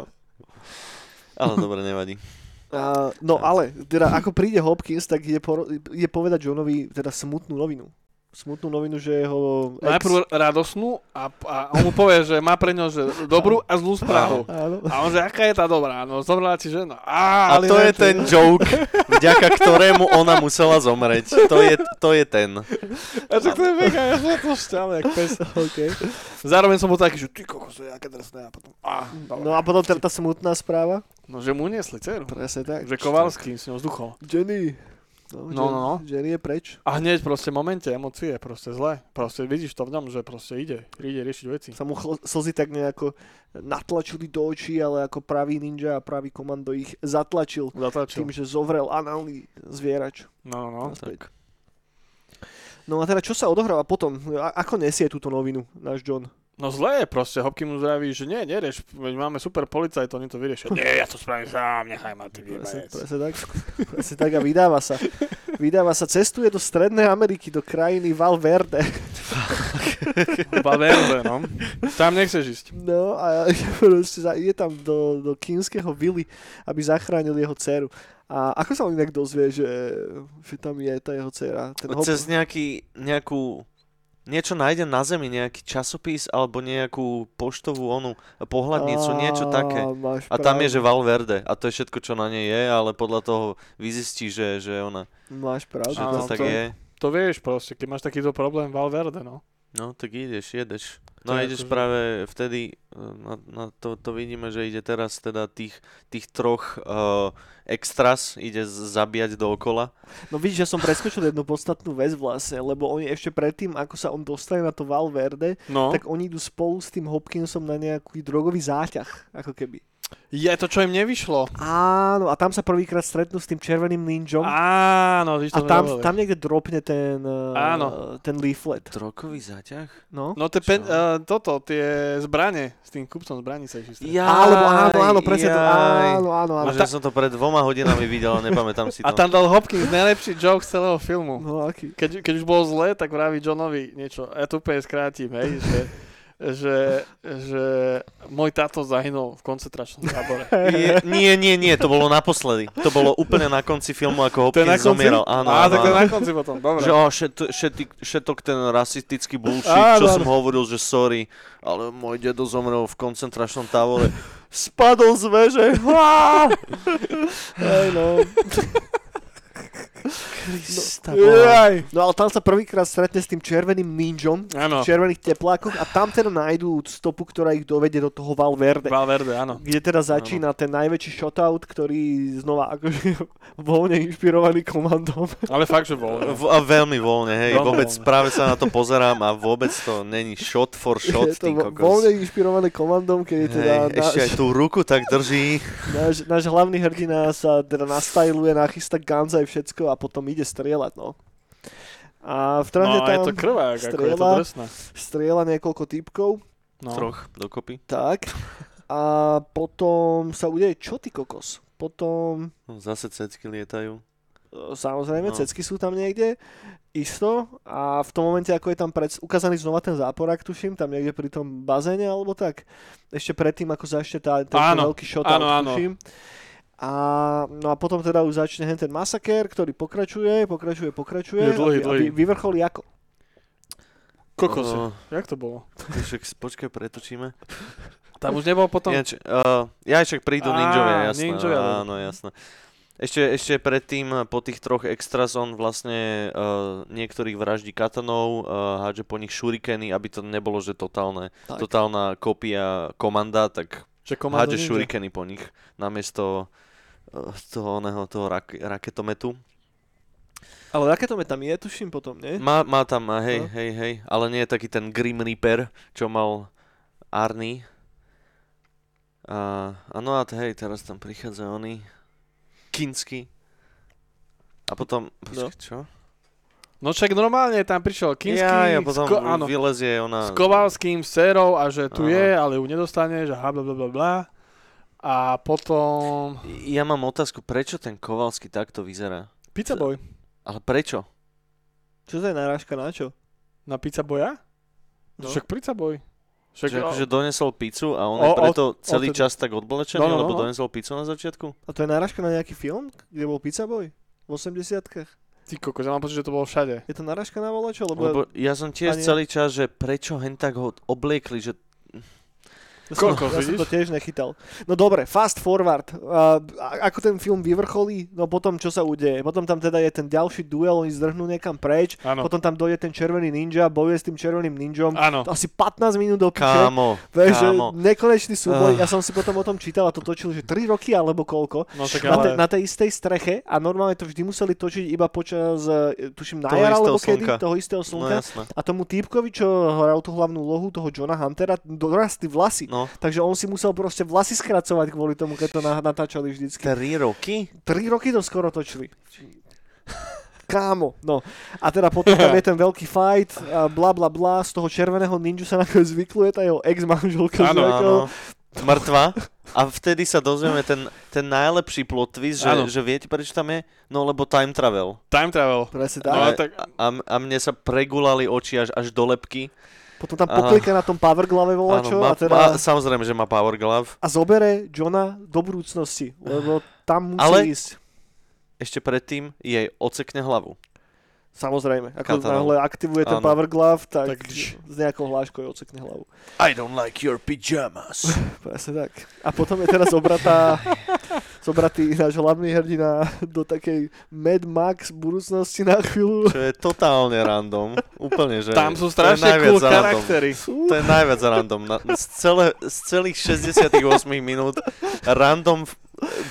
Ale dobre, nevadí. A, no ale, teda ako príde Hopkins, tak ide, poro- ide povedať Johnovi teda smutnú novinu. Smutnú novinu, že jeho ex... Najprv radosnú a, a on mu povie, že má pre ňo že dobrú a zlú správu. Áno. A on že, aká je tá dobrá? No, zobrala ti ženu. A Á, ale to je čo ten joke, vďaka ktorému ona musela zomrieť. To je, to je ten. A tak to je mega, ja som to šťal, jak pes. Okay. Zároveň som bol taký, že ty kokos, to je aké drsné. A potom, á, No a potom teda tá smutná správa. no, že mu uniesli dceru. Presne tak. Že Kovalský s ňou vzduchol. Jenny. No, No, no, no. Jenny je preč. A hneď proste momente emócie, proste zle. Proste vidíš to v ňom, že proste ide, ide riešiť veci. Sa mu chl- slzy tak nejako natlačili do očí, ale ako pravý ninja a pravý komando ich zatlačil Zatlačil. tým, že zovrel análny zvierač. No, no. Naspäť. No a teda čo sa odohráva potom? A- ako nesie túto novinu náš John? No zle je proste, Hopky mu zdraví, že nie, nerieš, veď máme super policajt, oni to vyriešia. Nie, ja to spravím sám, nechaj ma, ty Presne, presne tak. Presne tak a vydáva sa. Vydáva sa, cestuje do Strednej Ameriky, do krajiny Valverde. Valverde, no. Tam nechceš ísť. No a proste ide tam do, do kínskeho vily, aby zachránil jeho dceru. A ako sa on inak dozvie, že, že tam je tá jeho dcera? Ten hop- Cez nejaký, nejakú... Niečo nájde na zemi, nejaký časopis alebo nejakú poštovú onu pohľadnicu, niečo také. A tam je, že Valverde. A to je všetko, čo na nej je, ale podľa toho vyzistí, že, že ona, Máš pravdu. že to tak to- je. To vieš proste, keď máš takýto problém, Valverde, no. No, tak ideš, jedeš. No a ideš akože- práve vtedy, e, na, na to, to vidíme, že ide teraz teda tých, tých troch uh, extras, ide zabíjať dookola. No vidíš, že som preskočil jednu podstatnú vec vlastne, lebo oni ešte predtým, ako sa on dostane na to Valverde, No, tak oni idú spolu s tým Hopkinsom na nejaký drogový záťah, ako keby. Je to, čo im nevyšlo. Áno, a tam sa prvýkrát stretnú s tým červeným ninjom. Áno, víš A to tam, nehovorili. tam niekde dropne ten, uh, Áno. ten leaflet. Drogový záťah? No. No tie pen, uh, toto, tie zbranie, s tým kupcom zbraní sa išli stretnúť. Alebo áno, áno, presne to. Áno, áno, áno. Možno som to pred dvoma hodinami videl, ale nepamätám si to. A tam dal Hopkins najlepší joke z celého filmu. No aký? Keď, keď už bolo zle, tak vraví Johnovi niečo. Ja to úplne skrátim, hej, že, že, že môj táto zahynul v koncentračnom tábore. Nie, nie, nie, nie, to bolo naposledy. To bolo úplne na konci filmu, ako je na Hopkins konci? zomieral. Áno, Á, áno, tak to je na konci potom, dobre. Že oh, šet, šetik, šetok ten rasistický bullshit, Áno, čo áno. som hovoril, že sorry, ale môj dedo zomrel v koncentračnom tábore. Spadol z veže. Á! Hej, no. Krista, No, no ale tam sa prvýkrát stretne s tým červeným ninjom Áno, v červených teplákoch a tam teda nájdú stopu, ktorá ich dovedie do toho Valverde. Valverde, áno. Kde teda začína ten najväčší shotout, ktorý znova akože voľne inšpirovaný komandom. Ale fakt, že bol. V, a veľmi voľne, hej, Veľmi vôbec voľne. práve sa na to pozerám a vôbec to není shot for shot, je to kokos. voľne inšpirované komandom, keď je teda Hej, ešte aj náš, tú ruku tak drží. náš, náš hlavný hrdina sa teda nastajluje, nachystá ganza aj všetko a potom ide strieľať, no. A v trende No, je tam to krvák, ako je to strieľa. drsné. strieľa niekoľko typkov, No. Troch dokopy. tak. A potom sa udeje čo ty kokos? Potom No, Zase cecky lietajú. E, Samozrejme, No. cecky sú tam niekde. isto a v tom momente, ako je tam pred, ukázaný znova ten záporák, tuším, tam niekde pri tom bazéne alebo tak, ešte predtým, ako začne tá, ten Áno, veľký shot áno, áno. A, no a potom teda už začne hen ten masakér, ktorý pokračuje, pokračuje, pokračuje Je dlhý, a, vy- a dlhý. vy- vyvrcholí ako? Kokos. Oh. Jak to bolo? Však počkaj, pretočíme. Tam už nebol potom... Ináč, uh, ja však prídu ninjovia, jasné. ninjovia, áno, jasné. Ešte, ešte predtým, po tých troch extras, on vlastne uh, niektorých vraždí katanou, uh, hádže po nich shurikeny, aby to nebolo, že totálne, Tak. totálna kópia komanda, tak Že hádže ninja. shurikeny po nich, namiesto uh, toho, oného, toho rak- raketometu. Ale to tam je, tuším potom, nie? Má, má tam, hej, No. hej, hej, ale nie je taký ten Grim Reaper, čo mal Arny. A, a no a hej, teraz tam prichádza oný Kinsky. A potom, počkaj, čo? No však normálne tam prišiel Kinsky ja, ja potom s, ko- áno, vylezie ona... s Kovalským, s Serou a že tu Áno. je, ale ju nedostaneš a bla bla bla bla. A potom... Ja mám otázku, prečo ten Kovalský takto vyzerá? Pizza Boy. Ale prečo? Čo to je narážka na čo? Na Pizza Boya? No. Však Pizza Boy. Však, Že, akože donesol pizzu a on O- je o- preto celý odtedy. čas tak odblečený, No, no, no, lebo no. donesol pizzu na začiatku? A to je narážka na nejaký film, kde bol Pizza Boy? V 80-kách? Ty kokos, ja mám pocit, že to bolo všade. Je to narážka na volačo? Lebo, Lebo ja som tiež Ani- celý čas, že prečo hen tak ho obliekli, že som, Koľko, ja som vidíš? to tiež nechytal. No dobre, fast forward. Uh, a- ako ten film vyvrcholí, no potom čo sa udeje? Potom tam teda je ten ďalší duel, oni zdrhnú niekam preč, Áno. potom tam dojde ten červený ninja, bojuje s tým červeným ninjom. Áno. Asi 15 minút do piče. kámo, Vieš, kámo. nekonečný súboj. Ah. Ja som si potom o tom čítal a to točil, že 3 roky alebo koľko. No tak Na, te, ale... na tej istej streche a normálne to vždy museli točiť iba počas, e, tuším, na jar alebo kedy, slnka. toho istého No slnka. jasné. a tomu týpkovi, čo hral tú hlavnú úlohu, toho Johna Huntera, dorastli vlasy. No, Takže on si musel proste vlasy skracovať kvôli tomu, keď to na- natáčali vždycky. 3 roky? 3 roky to skoro točili. Kámo, no. A teda potom tam je ten veľký fight, a bla bla bla, z toho červeného ninju sa nakoniec vykluje tá jeho ex-manželka. Áno, Áno. Mŕtva. A vtedy sa dozvieme ten, ten najlepší plot twist, že, že viete prečo tam je? No lebo time travel. Time travel. Presne No, tak. a tak- a, a mne sa pregulali oči až, až do lepky. Potom tam Áno. poklika na tom power glave volačo má, a teda... má, samozrejme, že má power glove. a zobere Johna do budúcnosti, lebo tam musí Ale- ísť. Ešte predtým jej ocekne hlavu. Samozrejme, ako náhle aktivuje ten Áno. power glove, tak, Tak s nejakou hláškou jej ocekne hlavu. I don't like your pyjamas. Presne tak. A potom je teraz zobratá, zobratý náš hlavný hrdina do takej Mad Max budúcnosti na chvíľu. Čo je totálne random. Úplne, že... Tam sú to strašne cool random. charaktery. To je najviac random. Na, z, celé, z celých 68 minút random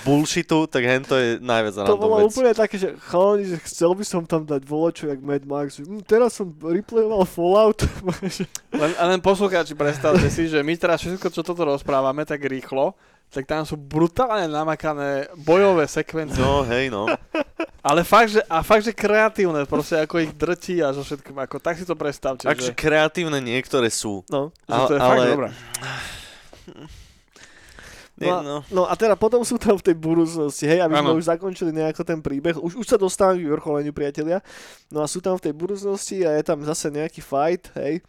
bullshitu, tak hen to je najviac To random bolo vec. úplne také, že chalani, že chcel by som tam dať volačo jak Mad Max. Hm, teraz som replayoval Fallout. Len, len poslucháči, predstavte si, že my teraz všetko, čo toto rozprávame, tak rýchlo, tak tam sú brutálne namakané bojové sekvencie. No, hej, no. Ale fakt, že, a fakt, že kreatívne, proste ako ich drtí a so všetkým, ako tak si to predstavte, Takže že, kreatívne niektoré sú. no. že to je ale- fakt dobré. No a- no. No a teda potom sú tam v tej budúcnosti, hej, aby sme Áno. už zakončili nejako ten príbeh. Už, už sa dostávame k vrcholeniu, priatelia. No a sú tam v tej budúcnosti a je tam zase nejaký fight, hej.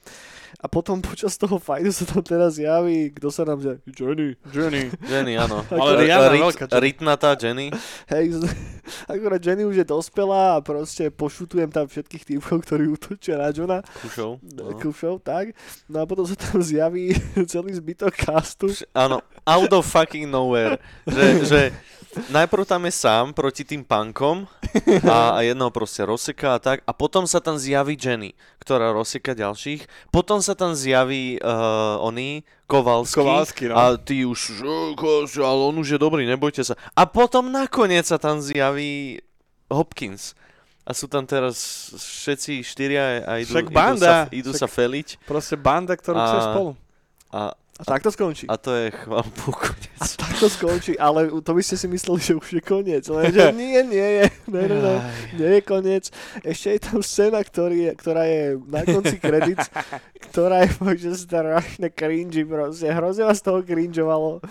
A potom počas toho fightu sa tam teraz javí, kto sa nám že Johnny, Journey. Jenny, áno. Ale Rihanna veľká, čo? Rytnatá Jenny. hej, akorát Jenny už je dospelá a proste pošutujem tam všetkých týpkov, ktorí útočia na Johna, Kušov. No. Kušov, tak. No a potom sa tam zjaví celý zbytok castu. Áno, out of fucking nowhere. Že, že najprv tam je sám proti tým punkom a, a jedného proste rozseka a tak. A potom sa tam zjaví Jenny, ktorá rozseka ďalších. Potom sa tam zjaví uh, oný Kovalský. Kovalský, no. A ty už, ale on už je dobrý, nebojte sa. A potom nakoniec sa tam zjaví Hopkins. A sú tam teraz všetci štyria a idú, Však idú, banda. sa, idú Však- sa feliť. Proste banda, ktorú A- chce spolu. A, A tak to skončí. a to je chval Bohu A tak to skončí, ale to by ste si mysleli, že už je koniec. Lenže nie, nie je. Ne, ne, ne. Nie je koniec. Ešte je tam scéna, ktorý je, ktorá je na konci kredit, ktorá je fakt, že strašne cringy proste. Hrozne z toho cringeovalo.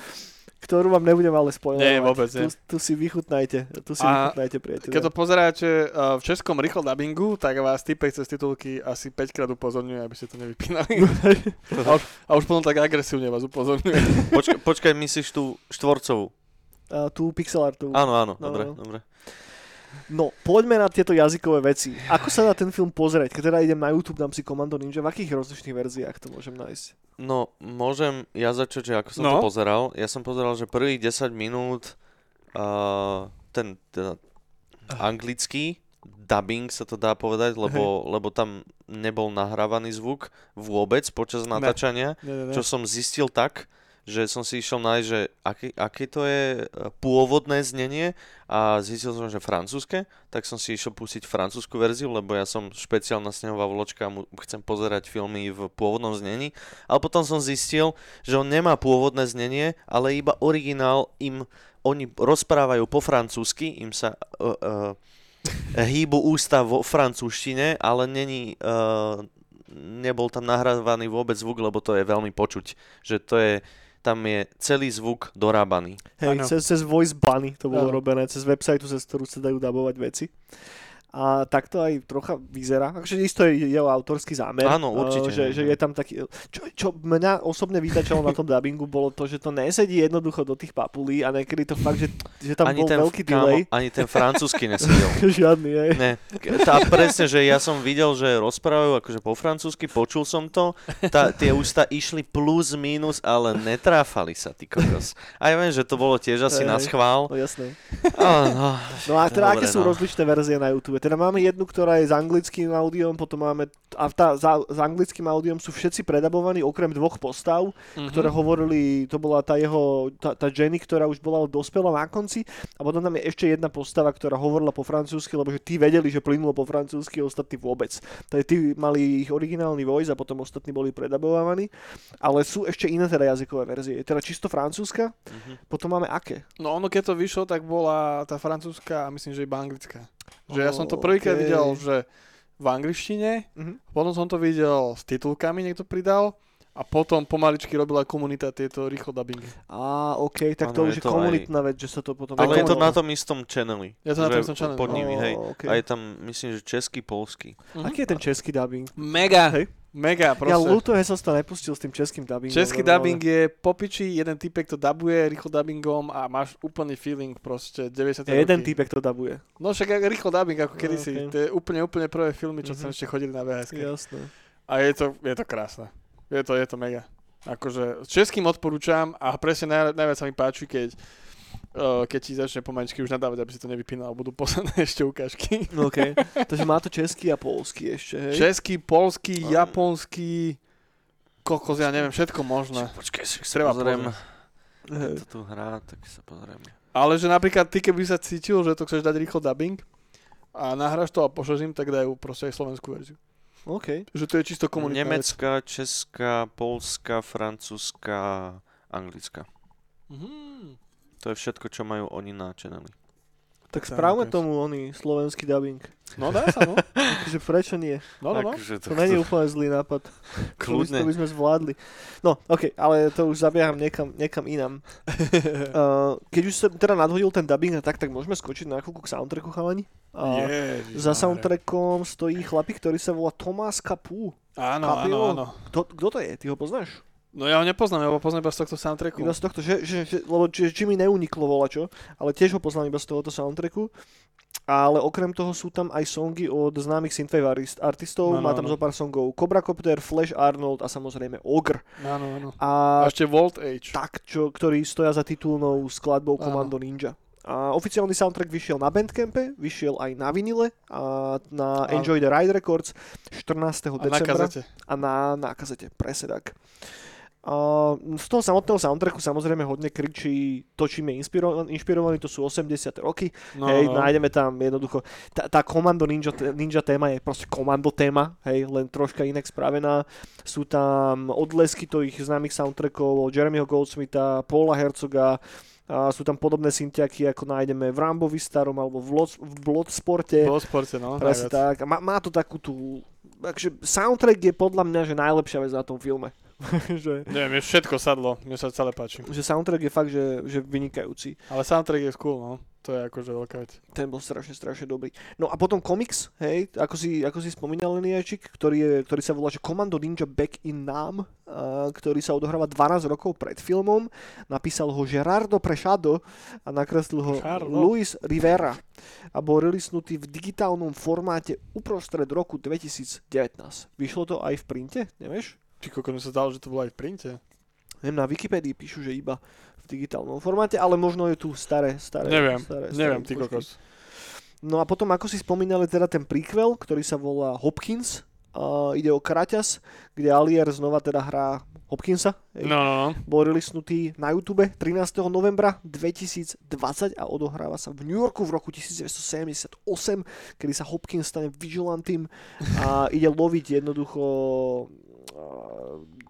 Ktorú vám nebudem ale spojovať. Nie, vôbec tu, nie. tu si vychutnajte, tu si A vychutnajte, priateľe. Keď to pozeráte uh, v českom rýchlo dubbingu, tak vás typek cez titulky asi 5 krát upozorňuje, aby ste to nevypínali. a, už, a už potom tak agresívne vás upozorňuje. Počkaj, počkaj myslíš tú štvorcovú? A tú pixel artovú. Áno, áno, No, dobre, no. dobre. No, poďme na tieto jazykové veci. Ako sa dá ten film pozrieť? Keď teda idem na YouTube, dám si Commando Ninja, v akých rozličných verziách to môžem nájsť? No, môžem ja začať, že ako som No. to pozeral. Ja som pozeral, že prvých 10 minút uh, ten teda, anglický dubbing sa to dá povedať, lebo, lebo tam nebol nahrávaný zvuk vôbec počas natáčania. Nie, nie, nie. Čo som zistil tak, že som si išiel nájsť, že aké, aké to je e, pôvodné znenie a zistil som, že francúzske, tak som si išiel pustiť francúzsku verziu, lebo ja som špeciálna snehová vločka a chcem pozerať filmy v pôvodnom znení. Ale potom som zistil, že on nemá pôvodné znenie, ale iba originál im oni rozprávajú po francúzsky, im sa uh, uh, hýbu ústa vo francúzštine, ale není, uh, nebol tam nahrávaný vôbec zvuk, lebo to je veľmi počuť, že to je, tam je celý zvuk dorábaný. Hej, cez, cez Voice Bunny to bolo Áno. robené, cez website, cez ktorú sa dajú dabovať veci. A tak to aj trocha vyzerá. Akože isto je, je autorský zámer. Áno, určite, eh, Že, že je tam taký... Čo, čo mňa osobne vytačalo na tom dubbingu bolo to, že to nesedí jednoducho do tých papulí a niekedy to fakt, že, že tam bol ten, veľký kámo, delay. ani ten francúzsky nesedel. Žiadny, hej. Ne, tá presne, že ja som videl, že rozprávajú akože po francúzsky, počul som to, tá, tie ústa išli plus, minus, ale netráfali sa, ty kokos. A ja viem, že to bolo tiež asi Hej. na schvál. No jasné. Áno, No a teda Dobre, aké sú no. rozličné verzie na YouTube? Teda máme jednu, ktorá je s anglickým audiom, potom máme... A tá, za, s anglickým audiom sú všetci predabovaní, okrem dvoch postav, Mhm. ktoré hovorili, to bola tá jeho, tá, tá Jenny, ktorá už bola dospelá na konci a potom tam je ešte jedna postava, ktorá hovorila po francúzsky, lebo že tí vedeli, že plynulo po francúzsky, ostatní vôbec. Takže tí mali ich originálny voice a potom ostatní boli predabovaní, ale sú ešte iné teda jazykové verzie. Teda čisto francúzska, Mhm. potom máme aké? No ono keď to vyšlo, tak bola tá francúzska a myslím, že iba anglická. Že ja som to Oh, prvýkrát okej. videl, že v angličtine, Mhm. potom som to videl s titulkami, niekto pridal a potom pomaličky robila komunita tieto rýchlo dubbingy. Á, OK, tak to Áno, už je to komunitná vec, že sa to potom... Ale je to na tom istom channeli. Je to na tom istom channeli, Pod nimi, hej. Ó, okay. A je tam, myslím, že český, polský. Aký je ten český dubbing? Mega, Hej. Mega Ja proste. ľúto, že som to nepustil s tým českým dubbingom. Český normálne. dubbing je popiči, jeden typek to dabuje rýchlo dubbingom a máš úplný feeling proste 90 Ja jeden týpek to dabuje. No však rýchlo dubbing ako No, kedysi. okej. To je úplne, úplne prvé filmy, čo Mhm. sme ešte chodili na VHS. Jasné. A je to, je to krásne. Je to, je to mega. Akože českým odporúčam a presne naj, najviac sa mi páči, keď, keď ti začne pomaličky už nadávať, aby si to nevypínal. Budú posledné ešte ukážky. OK. Takže má to český a polský ešte, hej? Český, polský, A- japonský, kokos, ja neviem, všetko možné. Počkaj, si Treba pozriem. Keď to tu hrá, tak sa pozrieme. Ale že napríklad ty, keby sa cítil, že to chceš dať rýchlo dubbing a nahráš to a pošleš im, tak dajú proste aj slovenskú verziu. OK. Že to je čisto komunitná vec. Nemecká, česká, polská, francúzska, anglická. Mhm. To je všetko, čo majú oni na channeli. Tak Tak, správme tomu oný slovenský dubbing. No dá sa, no. Takže prečo nie? No, no, no. Takže To není úplne zlý nápad. To by, kľudne. to by sme zvládli. No, OK, ale to už zabieham niekam, niekam inam. Uh, keď už sa teda nadhodil ten dubbing a tak, tak môžeme skočiť na chvíľku k soundtracku, chalani? A Ježiš, za soundtrackom stojí chlapík, ktorý sa volá Tomás Kapu. Áno, áno, Kapilo. áno. Kto, kto to je? Ty ho poznáš? No ja ho nepoznám, ja ho poznám iba z tohto soundtracku. Iba z tohto, že, že, že, lebo či mi neuniklo volačo, ale tiež ho poznám iba z tohoto soundtracku. Ale okrem toho sú tam aj songy od známych synthwave artist- artistov, No, no, má tam no. zo pár songov Cobra Copter, Flash Arnold a samozrejme Ogre. Áno, áno. A A ešte Volt Age. tak, čo, ktorí stoja za titulnou skladbou. Commando Ninja. A oficiálny soundtrack vyšiel na Bandcampe, vyšiel aj na vinile a na Enjoy the Ride Records 14. A na decembra kazete. a na, na kazete, presne tak. A z toho samotného soundtracku samozrejme hodne kričí to, čím je inspiro- inšpirovaný, to sú 80. roky. No, hej, no. nájdeme tam jednoducho, tá, tá Commando Ninja, Ninja téma je proste komando téma, hej, len troška inak spravená. Sú tam odlesky tých známych soundtrackov od Jeremyho Goldsmitha, Paula Herzoga, a sú tam podobné syntiaky, ako nájdeme v Rambovi starom alebo v, Blood, v Bloodsporte. Bolo sporte, no. Presne tak. A má, má to takú tú... Takže soundtrack je podľa mňa, že najlepšia vec na tom filme. že, Neviem, mne všetko sadlo, mne sa celé páči. že soundtrack je fakt, že, že vynikajúci. Ale soundtrack je cool, no. To je akože veľká vec. Ten bol strašne, strašne dobrý. No a potom komiks, hej, ako si, ako si spomínal Leniačik, ktorý, je, ktorý sa volá že Commando Ninja Back in Nam, a, ktorý sa odohráva 12 rokov pred filmom. Napísal ho Gerardo Prešado a nakreslil ho Gerardo. Luis Rivera a bol releasnutý v digitálnom formáte uprostred roku 2019. Vyšlo to aj v printe, nevieš? Ty koľko mi sa zdalo, že to bolo aj v printe. Neviem, na Wikipedii píšu, že iba v digitálnom formáte, ale možno je tu staré, staré. Neviem, staré, neviem, staré ty výpočty. kokos. No a potom, ako si spomínali, teda ten prequel, ktorý sa volá Hopkins. Uh, ide o Kraťas, kde Alier znova teda hrá Hopkinsa. No, no, no. Bol releasnutý na YouTube 13. novembra 2020 a odohráva sa v New Yorku v roku 1978, kedy sa Hopkins stane vigilantým a ide loviť jednoducho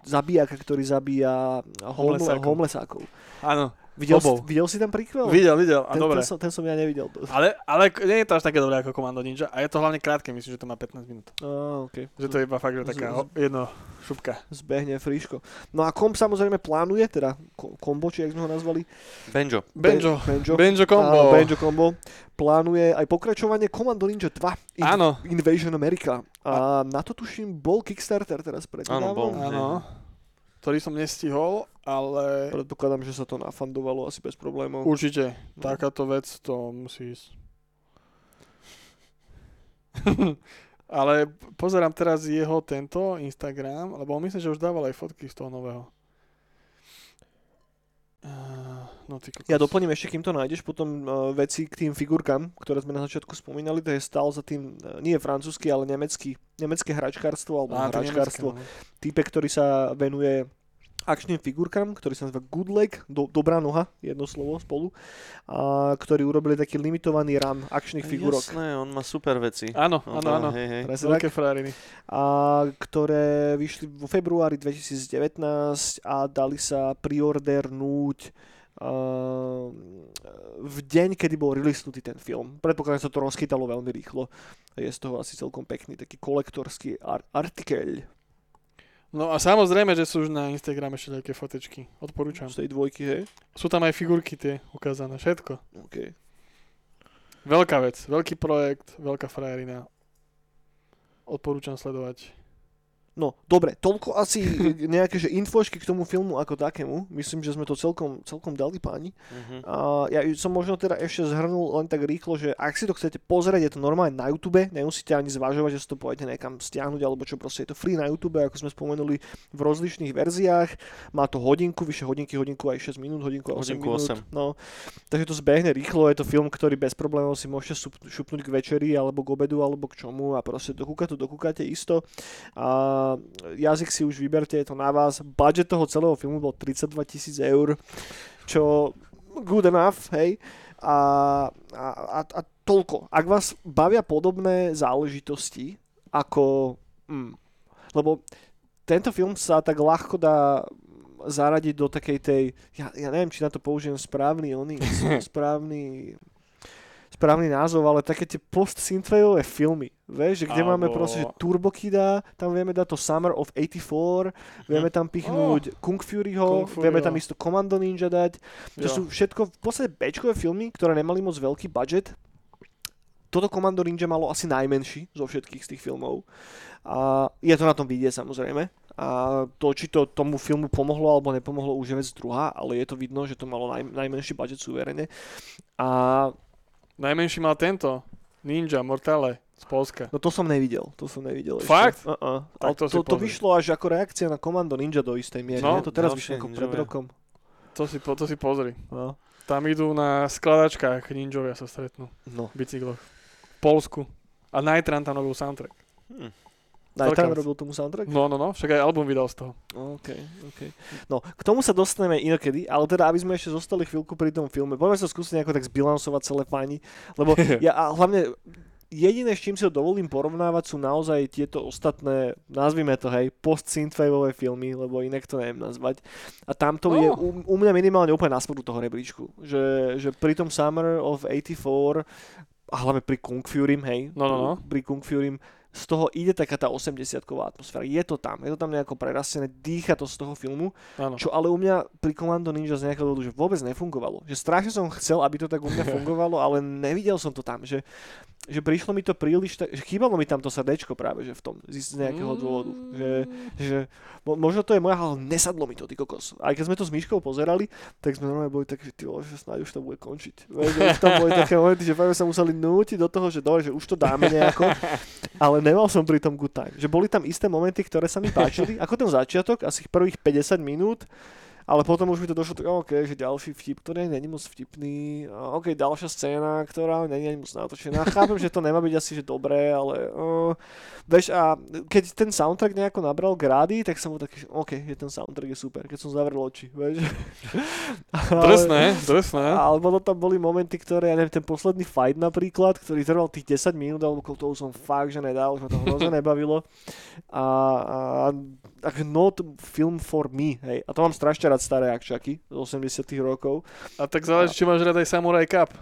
zabijaka, ktorý zabíja homelessákov. Áno, Videl, si, Hobov. videl si ten prequel? videl, videl, a ten, dobre. ten, som, ten som ja nevidel. Ale, ale nie je to až také dobré ako Commando Ninja a je to hlavne krátke, myslím, že to má 15 minút. Á, okay. Že to je iba fakt, že taká z- jedno šupka. zbehne friško. No a komp samozrejme plánuje, teda ko- kombo, či jak sme ho nazvali. Benjo. Benjo, Be- Benjo. Benjo combo. Áno, Benjo Combo. Plánuje aj pokračovanie Commando Ninja 2. In- Áno. Invasion America. A na to tuším bol Kickstarter teraz pred Áno, bol. Áno. Ktorý som nestihol, ale Predpokladám, že sa to nafandovalo asi bez problémov. určite No. takáto vec to musí ísť. ale pozerám teraz jeho tento Instagram, lebo myslím, že už dával aj fotky z toho nového. No ty kokos. Ja doplním ešte, kým to nájdeš, potom uh, veci k tým figurkám, ktoré sme na začiatku spomínali, to je stál za tým, uh, nie francúzsky, ale nemecký, nemecké hračkárstvo, alebo Á, hračkárstvo. nemecké, no. Ktorý sa venuje akčným figurkám, ktorý sa nazýva Good Leg, do, dobrá noha, jedno slovo spolu, a ktorí urobili taký limitovaný run akčných figurok. Jasné, on má super veci. Áno, No, áno, áno. Hej, hej. Presne Veľké fráriny. a ktoré vyšli vo februári 2019 a dali sa priordernúť a, v deň, kedy bol releasnutý ten film. Predpokladám, že sa to rozchytalo veľmi rýchlo. Je z toho asi celkom pekný taký kolektorský ar- artikel No a samozrejme, že sú už na Instagrame ešte nejaké fotečky. Odporúčam. z tej dvojky, hej? Sú tam aj figurky tie ukázané, všetko. Okay. Veľká vec, veľký projekt, veľká frajerina. Odporúčam sledovať. No, dobre, toľko asi nejaké že infošky k tomu filmu ako takému. Myslím, že sme to celkom, celkom dali páni. Mhm. A ja som možno teda ešte zhrnul len tak rýchlo, že ak si to chcete pozrieť, je to normálne na YouTube, nemusíte ani zvažovať, že si to pôjdete niekam stiahnuť, alebo čo proste je to free na YouTube, ako sme spomenuli v rozličných verziách. Má to hodinku, vyše hodinky, hodinku aj 6 minút, hodinku a 8 Hodinku minút. 8. No, takže to zbehne rýchlo, je to film, ktorý bez problémov si môžete šup- šupnúť k večeri, alebo k obedu, alebo k čomu a proste dokúkať to dokúkate isto. A jazyk si už vyberte, je to na vás. Budget toho celého filmu bol 32 tisíc eur, čo good enough, hej. A, a, a, a toľko. Ak vás bavia podobné záležitosti, ako... Mm, lebo tento film sa tak ľahko dá zaradiť do takej tej, ja, ja neviem, či na to použijem správny oný, správny správny názov, ale také tie post-synthwaveové filmy, vieš, že kde Alebo- máme proste, že Turbo Kida, tam vieme dať to Summer of 84, vieme tam pichnúť Kung Furyho, Kung Furyho. vieme tam isto Commando Ninja dať, to Jo. sú všetko v podstate Bčkové filmy, ktoré nemali moc veľký budget. Toto Commando Ninja malo asi najmenší zo všetkých z tých filmov. A je to na tom vidieť samozrejme. A to, či to tomu filmu pomohlo alebo nepomohlo, už je vec druhá, ale je to vidno, že to malo naj, najmenší budget suverene. A Najmenší mal tento. Ninja, Mortale z Polska. no to som nevidel, to som nevidel. ešte. Fakt? Uh-uh. Tak Ale to to, to, vyšlo až ako reakcia na Commando Ninja do istej miery. No, nie? to teraz ďalšie vyšlo ako pred rokom. To si, po, to si pozri. No. Tam idú na skladačkách ninjovia sa stretnú. no. V bicykloch. V Polsku. A Nitran tam robil soundtrack. Hm. Vec. robil tomu soundtrack? No, no, no. Však aj album vydal z toho. OK, OK. No, k tomu sa dostaneme inokedy, ale teda, aby sme ešte zostali chvíľku pri tom filme, poďme sa skúsiť nejako tak zbilansovať celé páni, lebo ja a hlavne jediné, s čím si ho dovolím porovnávať, sú naozaj tieto ostatné, nazvime to, hej, post-synthwaveové filmy, lebo inak to neviem nazvať. A tamto No. je u, u mňa minimálne úplne na spodu toho rebríčku, že, že pri tom Summer of 84 a hlavne pri Kung Fury, hej, No, no, no. pri Kung Fury z toho ide taká tá 80-ková atmosféra. Je to tam, je to tam nejako prerastené, dýcha to z toho filmu, Áno. čo ale u mňa pri Commando Ninja z nejakého dôvodu, že vôbec nefungovalo. Že strašne som chcel, aby to tak u mňa fungovalo, ale nevidel som to tam, že, že prišlo mi to príliš, tak, že chýbalo mi tam to srdečko práve, že v tom, z nejakého dôvodu. Že, že mo- možno to je moja, ale nesadlo mi to, ty kokos. Aj keď sme to s Myškou pozerali, tak sme normálne boli tak, že ty že snáď už to bude končiť. Vieš, že už tam boli také momenty, že fakt sa museli nútiť do toho, že dole, že už to dáme nejako, ale nemal som pri tom good time. Že boli tam isté momenty, ktoré sa mi páčili, ako ten začiatok, asi prvých 50 minút, ale potom už mi to došlo, tak OK, že ďalší vtip, ktorý není moc vtipný, OK, ďalšia scéna, ktorá není ani moc natočená. Chápem, že to nemá byť asi že dobré, ale uh, vieš, a keď ten soundtrack nejako nabral grády, tak som bol taký, že OK, je ten soundtrack je super, keď som zavrel oči, vieš. Drsné, drsné. Ale potom tam boli momenty, ktoré, ja neviem, ten posledný fight napríklad, ktorý trval tých 10 minút, alebo koľko toho som fakt, že nedal, už ma to hrozne nebavilo. A, a takže not film for me, hej. A to mám strašne rád staré akčaky z 80 rokov. A tak záleží, či máš rád aj Samurai Cup.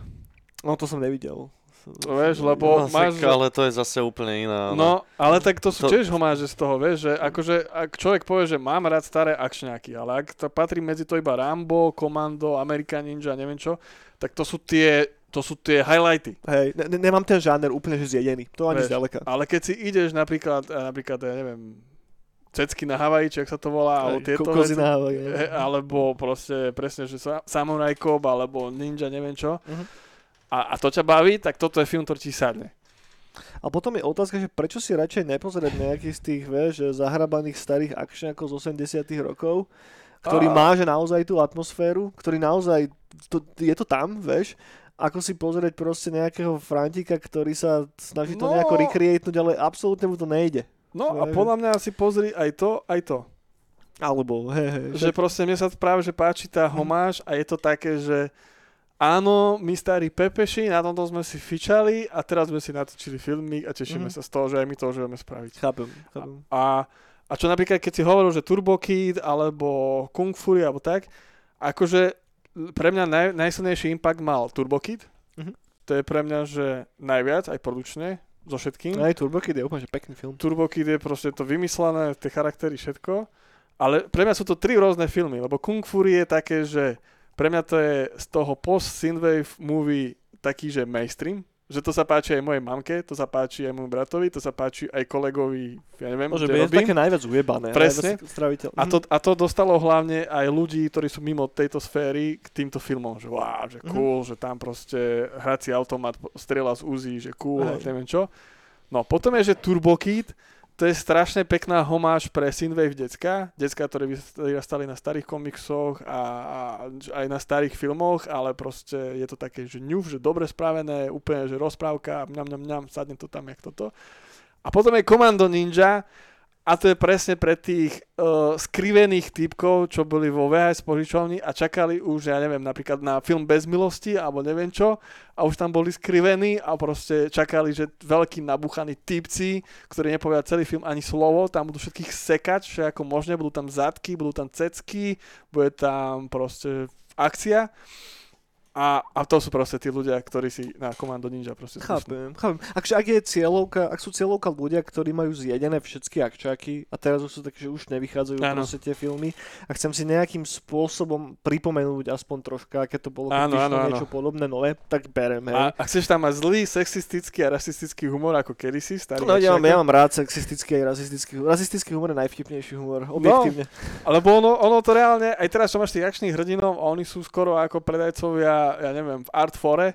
No to som nevidel. Vieš, lebo No, máš... ale to je zase úplne iná. No, ale tak to sú To- tiež homáže z toho, vieš, že akože ak človek povie, že mám rád staré akčňáky, ale ak to patrí medzi to iba Rambo, Komando, American Ninja, neviem čo, tak to sú tie, to sú tie highlighty. Hej, ne, ne- nemám ten žáner úplne že zjedený. To ani Vieš, zďaleka. Ale keď si ideš napríklad, eh, napríklad, ja neviem, Cecky na Havaji, či ak sa to volá, alebo tieto veci, na Havaji, alebo proste presne, že sa, Samurai Cop, alebo Ninja, neviem čo. Mhm. A, a to ťa baví, tak toto je film, ktorý ti sadne. A potom je otázka, že prečo si radšej nepozrieť nejaký z tých, vieš, zahrabaných starých akčňákov z 80 rokov, ktorý A- má že naozaj tú atmosféru, ktorý naozaj, to, je to tam, vieš, ako si pozrieť proste nejakého Frantika, ktorý sa snaží to No. nejako recreatenúť, ale absolútne mu to nejde. No a podľa mňa si pozri aj to, aj to. Alebo, hej, hej, Že proste mne sa práve že páči tá homáž a je to také, že áno, my starí pepeši, na tomto sme si fičali a teraz sme si natočili filmík a tešíme Mhm. sa z toho, že aj my to už vieme spraviť. chápem, chápem. A, a čo napríklad, keď si hovoril, že Turbo Kid alebo Kung Fury alebo tak, akože pre mňa naj, najsilnejší impact mal Turbo Kid. Mhm. To je pre mňa, že najviac, aj produčne, so všetkým. Aj Turbo Kid je úplne že pekný film. Turbo Kid je proste to vymyslené, tie charaktery, všetko. Ale pre mňa sú to tri rôzne filmy, lebo Kung Fury je také, že pre mňa to je z toho post-synthwave movie taký, že mainstream. Že to sa páči aj mojej mamke, to sa páči aj môjmu bratovi, to sa páči aj kolegovi, ja neviem, Môže byť také najviac ujebané. Presne. Najviac. A to, a to dostalo hlavne aj ľudí, ktorí sú mimo tejto sféry k týmto filmom, že wow, že Mhm. cool, že tam proste hrací automat strieľa z Uzi, že cool a neviem čo. No potom je, že Turbo Kid, to je strašne pekná homáž pre Synthwave decka, decka, ktoré vyrastali na starých komiksoch a, a aj na starých filmoch, ale proste je to také, že ňuf, že dobre spravené, úplne, že rozprávka, mňam, mňam, mňam, sadne to tam, jak toto. A potom je Commando Ninja, a to je presne pre tých uh, skrivených typkov, čo boli vo VHS požičovni a čakali už, ja neviem, napríklad na film Bez milosti, alebo neviem čo, a už tam boli skrivení a proste čakali, že veľkí nabuchaní typci, ktorí nepovedia celý film ani slovo, tam budú všetkých sekať, čo ako možné, budú tam zadky, budú tam cecky, bude tam proste akcia. A, a to sú proste tí ľudia, ktorí si na Komando Ninja proste. Chápem, chápem. Akže ak je cieľovka, ak sú cieľovka ľudia, ktorí majú zjedené všetky akčáky a teraz už sú také, že už nevychádzajú Áno. proste tie filmy a chcem si nejakým spôsobom pripomenúť aspoň troška, aké to bolo, keď áno, áno. niečo podobné nové, tak berem, hej. A, a chceš tam mať zlý, sexistický a rasistický humor ako kedysi, starý No, ja, mám, ja mám rád sexistický aj rasistický humor. Rasistický humor je najvtipnejší humor, objektívne. Lebo ono, ono to reálne, aj teraz čo máš tých akčných hrdinov, a oni sú skoro ako predajcovia, ja neviem, v Artfore,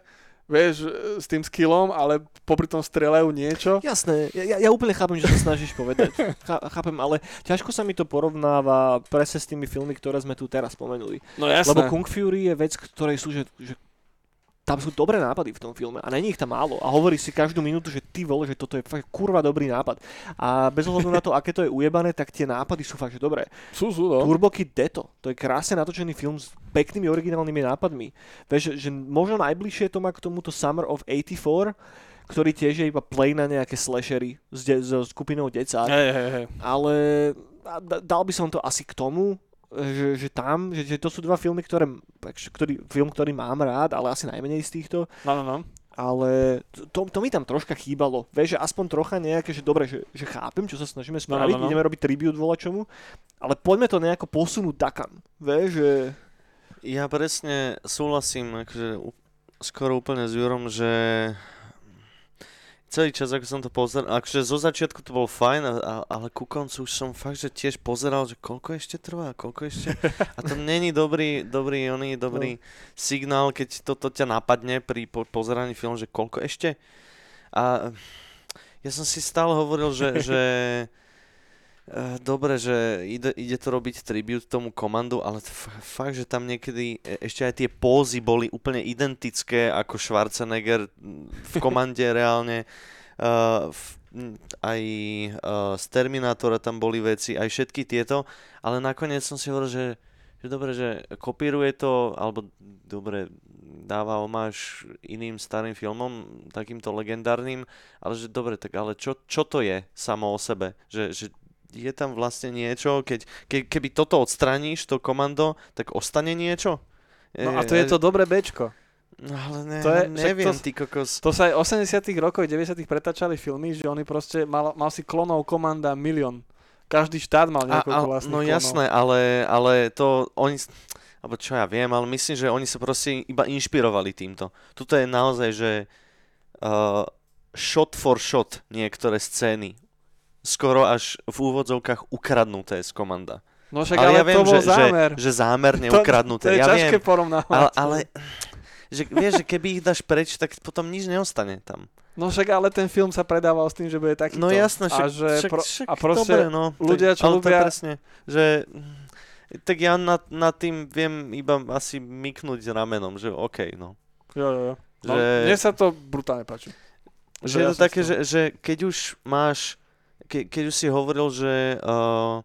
vieš, s tým skillom, ale popri tom strieľajú niečo. Jasné, ja, ja, ja úplne chápem, že sa snažíš povedať. Chá, chápem, ale ťažko sa mi to porovnáva presne s tými filmy, ktoré sme tu teraz spomenuli. No jasné. Lebo Kung Fury je vec, ktorej sú, že, že tam sú dobré nápady v tom filme a není ich tam málo. A hovorí si každú minútu, že ty vole, že toto je fakt kurva dobrý nápad. A bez ohľadu na to, aké to je ujebané, tak tie nápady sú fakt, že dobré. sú, sú, no. Turbo Kid Deto, to je krásne natočený film s peknými originálnymi nápadmi. Vieš, že, možno najbližšie to má k tomuto Summer of 84, ktorý tiež je iba play na nejaké slashery s, de- so skupinou decák Hej, hej, hej. ale dal by som to asi k tomu, že, že tam, že, že to sú dva filmy, ktoré, ktorý, film, ktorý mám rád, ale asi najmenej z týchto. No, no, no. ale to, to mi tam troška chýbalo. Vieš, že aspoň trocha nejaké, že dobre, že, že chápem, čo sa snažíme spraviť, no, no. ideme robiť tribute volačomu, ale poďme to nejako posunúť takam. Vieš, že... Ja presne súhlasím akože, skoro úplne s Jurom, že celý čas, ako som to pozeral, akože zo začiatku to bol fajn, a, a, ale ku koncu už som fakt, že tiež pozeral, že koľko ešte trvá, koľko ešte... A to není dobrý, dobrý, oný, dobrý no. signál, keď toto ťa napadne pri po, pozeraní filmu, že koľko ešte. A ja som si stále hovoril, že, že dobre, že ide, ide to robiť tribute tomu komandu, ale f- fakt, že tam niekedy e- ešte aj tie pózy boli úplne identické ako Schwarzenegger mm, v komande reálne. Uh, v, mm, aj uh, z Terminátora tam boli veci, aj všetky tieto, ale nakoniec som si hovoril, že, že dobre, že kopíruje to, alebo dobre, dáva omáž iným starým filmom, takýmto legendárnym, ale že dobre, tak ale čo, čo to je samo o sebe? Že, že je tam vlastne niečo, keď, ke, keby toto odstraníš, to komando, tak ostane niečo? No a to je to dobré Bčko. No ale ne, to je- neviem, to- ty kokos. To sa aj v 80 rokoch, 90 pretáčali filmy, že oni proste, mal, mal si klonov komanda milión. Každý štát mal a, vlastných no klonov. jasné, ale, ale to oni, alebo čo ja viem, ale myslím, že oni sa proste iba inšpirovali týmto. Tuto je naozaj, že uh, shot for shot niektoré scény skoro až v úvodzovkách ukradnuté z komanda. No však ale ale, ja viem, to bol že, zámer. že, že zámerne To- ukradnuté. To je ja ťažké viem, porovnávať. ale, ale že, vieš, že keby ich dáš preč, tak potom nič neostane tam. No však ale ten film sa predával s tým, že bude takýto. No jasné, však, a, že však, pro, však a proste dobre, no, ľudia, čo ľúbia- presne, že tak ja nad, nad tým viem iba asi myknúť ramenom, že OK, no. Jo, jo, jo. No, Že- Mne sa to brutálne páči. Že ja je to také, že, že keď už máš, ke, keď už si hovoril, že uh,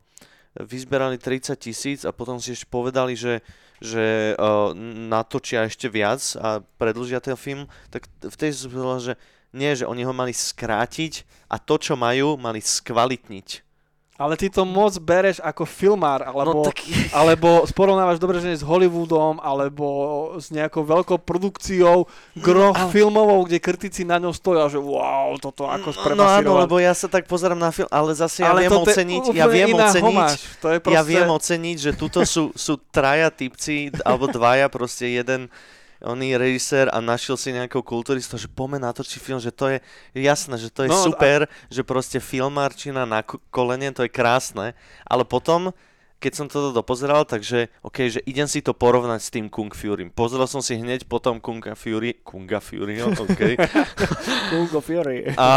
vyzberali 30 tisíc a potom si ešte povedali, že, že uh, natočia ešte viac a predlžia ten film, tak v tej som že nie, že oni ho mali skrátiť a to, čo majú, mali skvalitniť. Ale ty to moc bereš ako filmár, alebo, no tak alebo sporovnávaš dobre, že s Hollywoodom, alebo s nejakou veľkou produkciou groh No, ale- filmovou, kde kritici na ňom stoja, že wow, toto ako No áno, spremasírovať. lebo ja sa tak pozerám na film, ale zase ja viem toto je oceniť, ja viem oceniť, homáž. To je proste... ja viem oceniť, že tuto sú, sú traja typci, alebo dvaja, proste jeden oný režisér a našiel si nejakého kulturistu, že poďme natočiť film, že to je jasné, že to je No, a- super, že proste filmárčina na ko- kolene, to je krásne, ale potom keď som toto dopozeral, takže OK, že idem si to porovnať s tým Kung Fury. Pozrel som si hneď potom Kunga Fury, Kunga Fury, OK. Kung of Fury. A,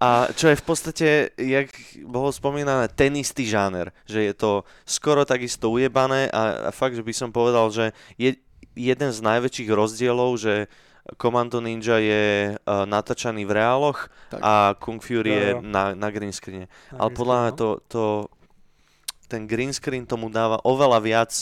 a čo je v podstate, jak bolo spomínané, ten istý žáner. Že je to skoro takisto ujebané a, a fakt, že by som povedal, že je jeden z najväčších rozdielov, že Commando Ninja je uh, natáčaný v reáloch Tak. a Kung Fury Jo, je na, na green screene. Na Ale podľa mňa green screen, to, to, ten green screen tomu dáva oveľa viac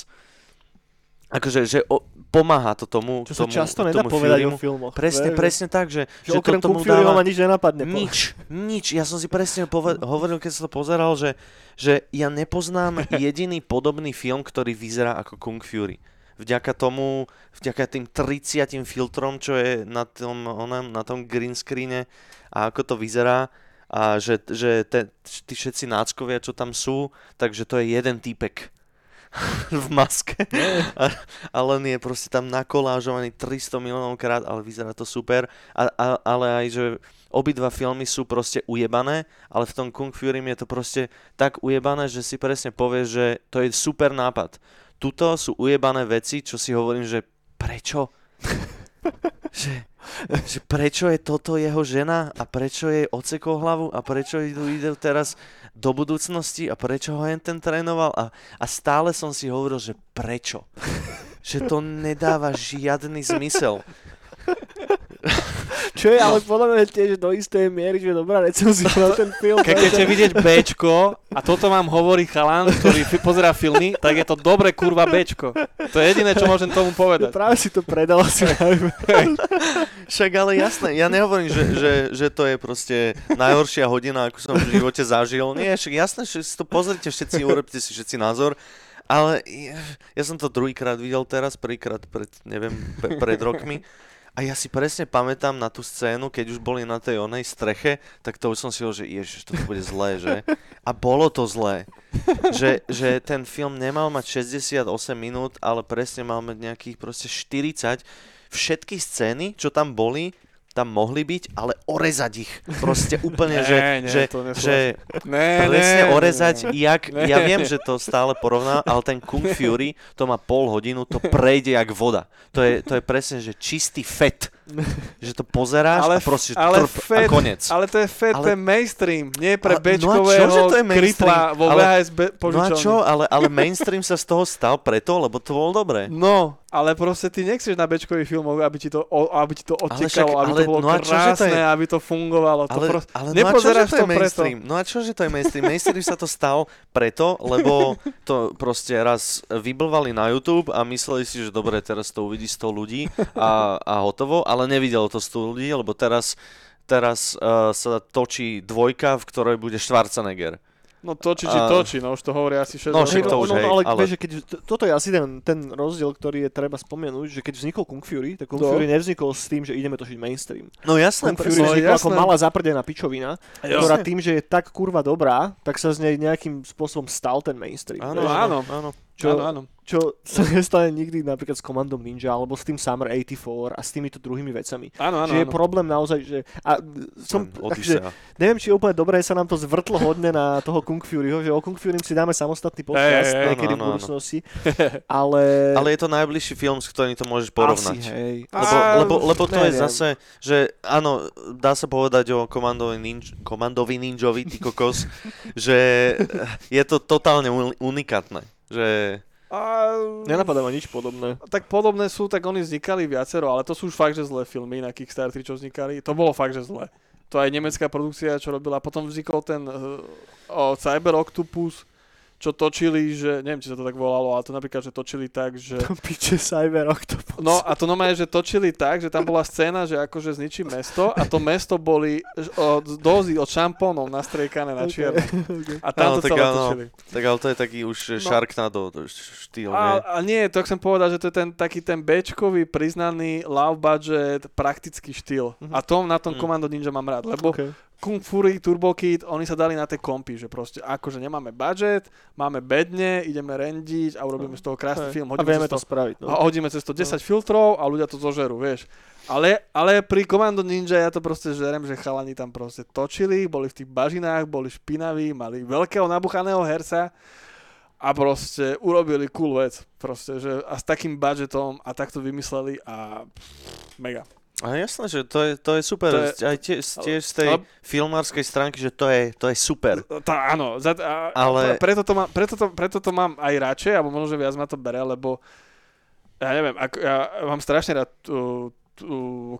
akože, že o, pomáha to tomu, Čo sa tomu, často nedá tomu povedať o filmoch. Presne, vieš, presne tak, že, Že, že okrem to tomu Kung dáva ma nič nenapadne. nič, nič. Ja som si presne pove- hovoril, keď som to pozeral, že, že ja nepoznám jediný podobný film, ktorý vyzerá ako Kung Fury. Vďaka tomu, vďaka tým 30 filtrom, čo je na tom, onem, na tom green screene a ako to vyzerá a že, že te, tí všetci náckovia, čo tam sú, takže to je jeden týpek v maske a, a len je proste tam nakolážovaný 300 miliónov krát, ale vyzerá to super. A, a, ale aj, že obidva filmy sú proste ujebané, ale v tom Kung Fury je to proste tak ujebané, že si presne povieš, že to je super nápad. Tuto sú ujebané veci, čo si hovorím, že prečo? že, že prečo je toto jeho žena a prečo jej ocekol hlavu a prečo idú, ide teraz do budúcnosti a prečo ho jen ten trénoval a, a stále som si hovoril, že prečo? že to nedáva žiadny zmysel. Čo je ale podľa mňa tiež do istej miery, že dobrá recenzia na ten film. Keď chcete vidieť Bčko a toto vám hovorí chalan, ktorý pozerá filmy, tak je to dobre kurva Bčko. To je jediné, čo môžem tomu povedať. Práve si to predal asi. Však ale jasné, ja nehovorím, že, že, že to je proste najhoršia hodina, ako som v živote zažil. Nie, však jasné, že si to pozrite všetci, urobte si všetci názor. Ale ja, ja som to druhýkrát videl teraz, prvýkrát pred, neviem, pe- pred rokmi. A ja si presne pamätám na tú scénu, keď už boli na tej onej streche, tak to už som si hovoril, že ježiš, to bude zlé, že? A bolo to zlé. Že, že ten film nemal mať 68 minút, ale presne mal mať nejakých proste 40. Všetky scény, čo tam boli, tam mohli byť, ale orezať ich. Proste úplne, že, nie, že, to že Ne, presne ne, orezať, ne. jak, Ne. ja viem, že to stále porovná, ale ten Kung Fury, to má pol hodinu, to prejde jak voda. To je, to je presne, že čistý fet. Že to pozeráš Ale a proste ale trp fet- a konec. Ale to je fet, Ale- to je mainstream, nie pre Ale- no bečkového čože to je kripla vo Ale- VHS be- No a čo, ale, ale mainstream sa z toho stal preto, lebo to bolo dobré. No, ale proste ty nechceš na bečkových filmoch, aby ti to, aby ti to odtekalo, aby ale to bolo no a čože to krásne, je- aby to fungovalo. To Ale, proste, ale no nepozeráš to je to preto. mainstream? No a čože to je mainstream? Mainstream sa to stal preto, lebo to proste raz vyblvali na YouTube a mysleli si, že dobre, teraz to uvidí 100 ľudí a, a hotovo, ale nevidelo to 100 ľudí, lebo teraz, teraz uh, sa točí dvojka, v ktorej bude Schwarzenegger. No točí, či točí, no už to hovorí asi 6 No, rokov. však to už, hej, ale, ale- vieš, že keď, toto je asi ten, ten rozdiel, ktorý je treba spomenúť, že keď vznikol Kung Fury, tak Kung No. Fury nevznikol s tým, že ideme točiť mainstream. No jasné, Kung Fury presne. vznikol No, ako jasné. malá zaprdená pičovina, Jo. ktorá tým, že je tak kurva dobrá, tak sa z nej nejakým spôsobom stal ten mainstream. Áno, No, áno, áno. Čo, Áno, áno. čo sa nestane nikdy napríklad s Commandom Ninja alebo s tým Summer 84 a s týmito druhými vecami. Áno, áno, že je áno. problém naozaj, že... A som, Ten takže, neviem, či je úplne dobré sa nám to zvrtlo hodne na toho Kung Furyho, že o Kung Fury si dáme samostatný podcast hej, niekedy áno, v áno. budúcnosti, ale... Ale je to najbližší film, s ktorým to môžeš porovnať. Asi, hej. Lebo, A- lebo, lebo to je neviem. zase, že áno, dá sa povedať o komandovi, ninj, komandovi ninjovi, ty kokos, že je to totálne uni- unikátne. Že, A, Nenapadá ma nič podobné. tak podobné sú, tak oni vznikali viacero, ale to sú už fakt, že zlé filmy na Kickstarter, čo vznikali. To bolo fakt, že zlé. To aj nemecká produkcia, čo robila. Potom vznikol ten uh, o, Cyber Octopus, čo točili, že, neviem, či sa to tak volalo, ale to napríklad, že točili tak, že... Piče Cyber Octopus. No a to normálne, že točili tak, že tam bola scéna, že akože zničí mesto a to mesto boli od dozy, od šampónov nastriekané na čierno. A tam Áno, to tak celé áno. točili. tak ale to je taký už No. Sharknado to štýl, nie? A, a nie, to chcem povedať, že to je ten taký ten Bčkový priznaný low budget praktický štýl. Mhm. A tom na tom Mhm. Commando Ninja mám rád, lebo Okay. Kung Fury, Turbo Kid, oni sa dali na tie kompy, že proste akože nemáme budget, máme bedne, ideme rendiť a urobíme z toho krásny Hej. film. A Hodíme vieme cez to spraviť. No. a hodíme cez to 10 filtrov a ľudia to zožerú, vieš. Ale, ale pri Commando Ninja ja to proste žerem, že chalani tam proste točili, boli v tých bažinách, boli špinaví, mali veľkého nabuchaného herca a proste urobili cool vec. Proste, že a s takým budgetom a takto vymysleli a pff, mega. A jasné, že to je, to je super. To je- aj tie, tiež z tej ale- filmárskej stránky, že to je, to je super. Tá, áno, za, a, Ale- preto, to mám, preto, to, preto to mám aj radšej, alebo možno, že viac ma to bere, lebo ja neviem, ako, ja mám strašne rád tú, tú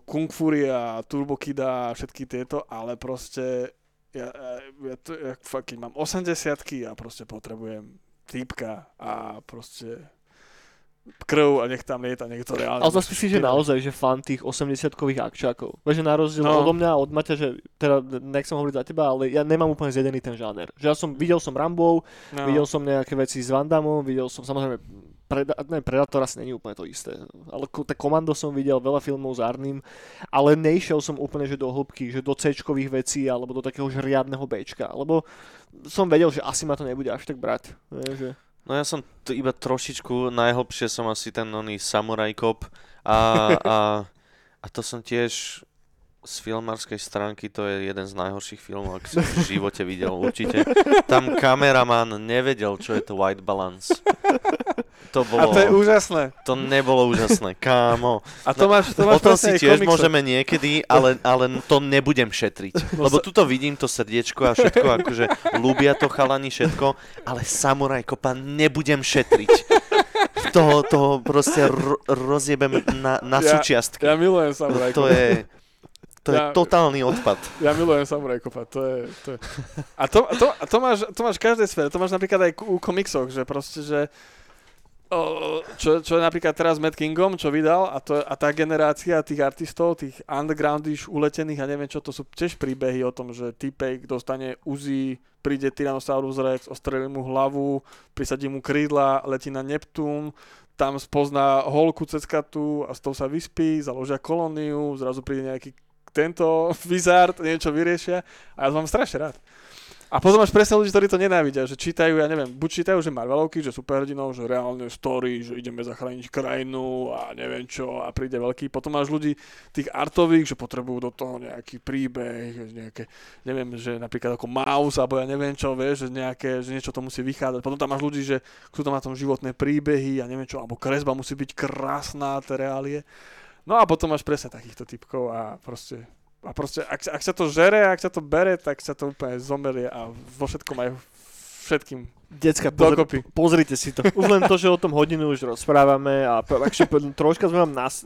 Kung Fury a Turbo Kida a všetky tieto, ale proste ja, ja, to, ja fakt, keď mám 80 a proste potrebujem týpka a proste krv a nech tam lieta niekto reálne. Ale zase si, že naozaj, že fan tých 80-kových akčákov. Vieš, že na rozdiel No. odo mňa, od Maťa, že teda nechcem hovoriť za teba, ale ja nemám úplne zjedený ten žáner. Že ja som, videl som Rambo, no. videl som nejaké veci s Van Damme, videl som samozrejme Preda- ne, Predator asi není úplne to isté. Ale ko- Komando som videl, veľa filmov s Arným, ale nešiel som úplne že do hĺbky, že do c vecí alebo do takého že riadneho Bčka. Lebo som vedel, že asi ma to nebude až tak brať. Vieš, že... No ja som t- iba trošičku, najhlbšie som asi ten oný Samurai Cop a, a, a to som tiež z filmárskej stránky, to je jeden z najhorších filmov, ak som v živote videl určite. Tam kameraman nevedel, čo je to white balance. To A bolo, to je úžasné. to nebolo úžasné, kámo. A to máš, to O máš tom presne si tiež komikse. môžeme niekedy, ale, ale to nebudem šetriť. No Lebo tuto vidím to srdiečko a všetko, akože ľúbia to chalani všetko, ale Samurai Kopa nebudem šetriť. To, to proste ro- rozjebem na, na Ja- súčiastky. Ja milujem Samurai To je, to je Ja- totálny odpad. Ja milujem Samurai Copa, to je... To je. A, to, a, to, a to, máš, to máš v každej sfére, to máš napríklad aj u komiksoch, že proste, že o, čo, čo je napríklad teraz Mad Kingom, čo vydal a, to, a tá generácia tých artistov, tých undergroundish uletených a neviem čo, to sú tiež príbehy o tom, že typek dostane Uzi, príde Tyrannosaurus Rex, ostrelí mu hlavu, prisadí mu krídla, letí na Neptún, tam spozná holku ceskatú a s tou sa vyspí, založia kolóniu, zrazu príde nejaký tento wizard, niečo vyriešia a ja to mám strašne rád. A potom máš presne ľudí, ktorí to nenávidia, že čítajú, ja neviem, buď čítajú, že Marvelovky, že superhrdinov, že reálne story, že ideme zachrániť krajinu a neviem čo a príde veľký. Potom máš ľudí tých artových, že potrebujú do toho nejaký príbeh, nejaké, neviem, že napríklad ako Mouse, alebo ja neviem čo, vieš, že, nejaké, že niečo to musí vychádzať. Potom tam máš ľudí, že sú tam na tom životné príbehy a neviem čo, alebo kresba musí byť krásna, tie reálie. No a potom máš presne takýchto typkov a proste a proste, ak, ak sa to žere, ak sa to bere, tak sa to úplne zomerie a vo všetkom aj všetkým Decka, pozri, pozrite si to. Už len to, že o tom hodinu už rozprávame a akže troška sme vám nás,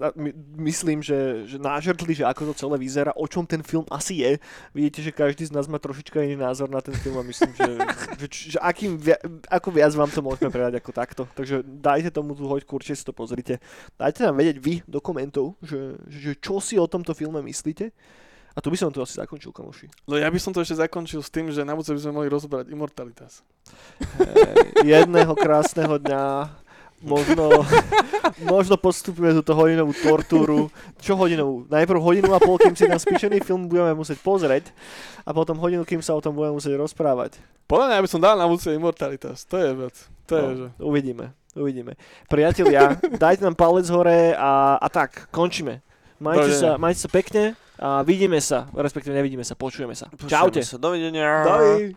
myslím, že, že nážrtli, že ako to celé vyzerá, o čom ten film asi je. Vidíte, že každý z nás má trošička iný názor na ten film a myslím, že, že, že akým via, ako viac vám to môžeme predať ako takto. Takže dajte tomu tú hoďku, určite si to pozrite. Dajte nám vedieť vy do komentov, že, že čo si o tomto filme myslíte. A tu by som to asi zakončil, kamoši. No ja by som to ešte zakončil s tým, že na budúce by sme mohli rozoberať Immortalitas. Hej, jedného krásneho dňa možno, možno postupíme túto hodinovú tortúru. Čo hodinovú? Najprv hodinu a pol, kým si na spíšený film budeme musieť pozrieť a potom hodinu, kým sa o tom budeme musieť rozprávať. Podľa mňa by som dal na budúce Immortalitas. To je vec. To je, že... no, uvidíme, uvidíme. Priatelia, dajte nám palec hore a, a tak, končíme. Majte sa, majte sa pekne a vidíme sa, respektíve nevidíme sa, počujeme sa. Počujeme Čaute. sa. Dovidenia. Dovi.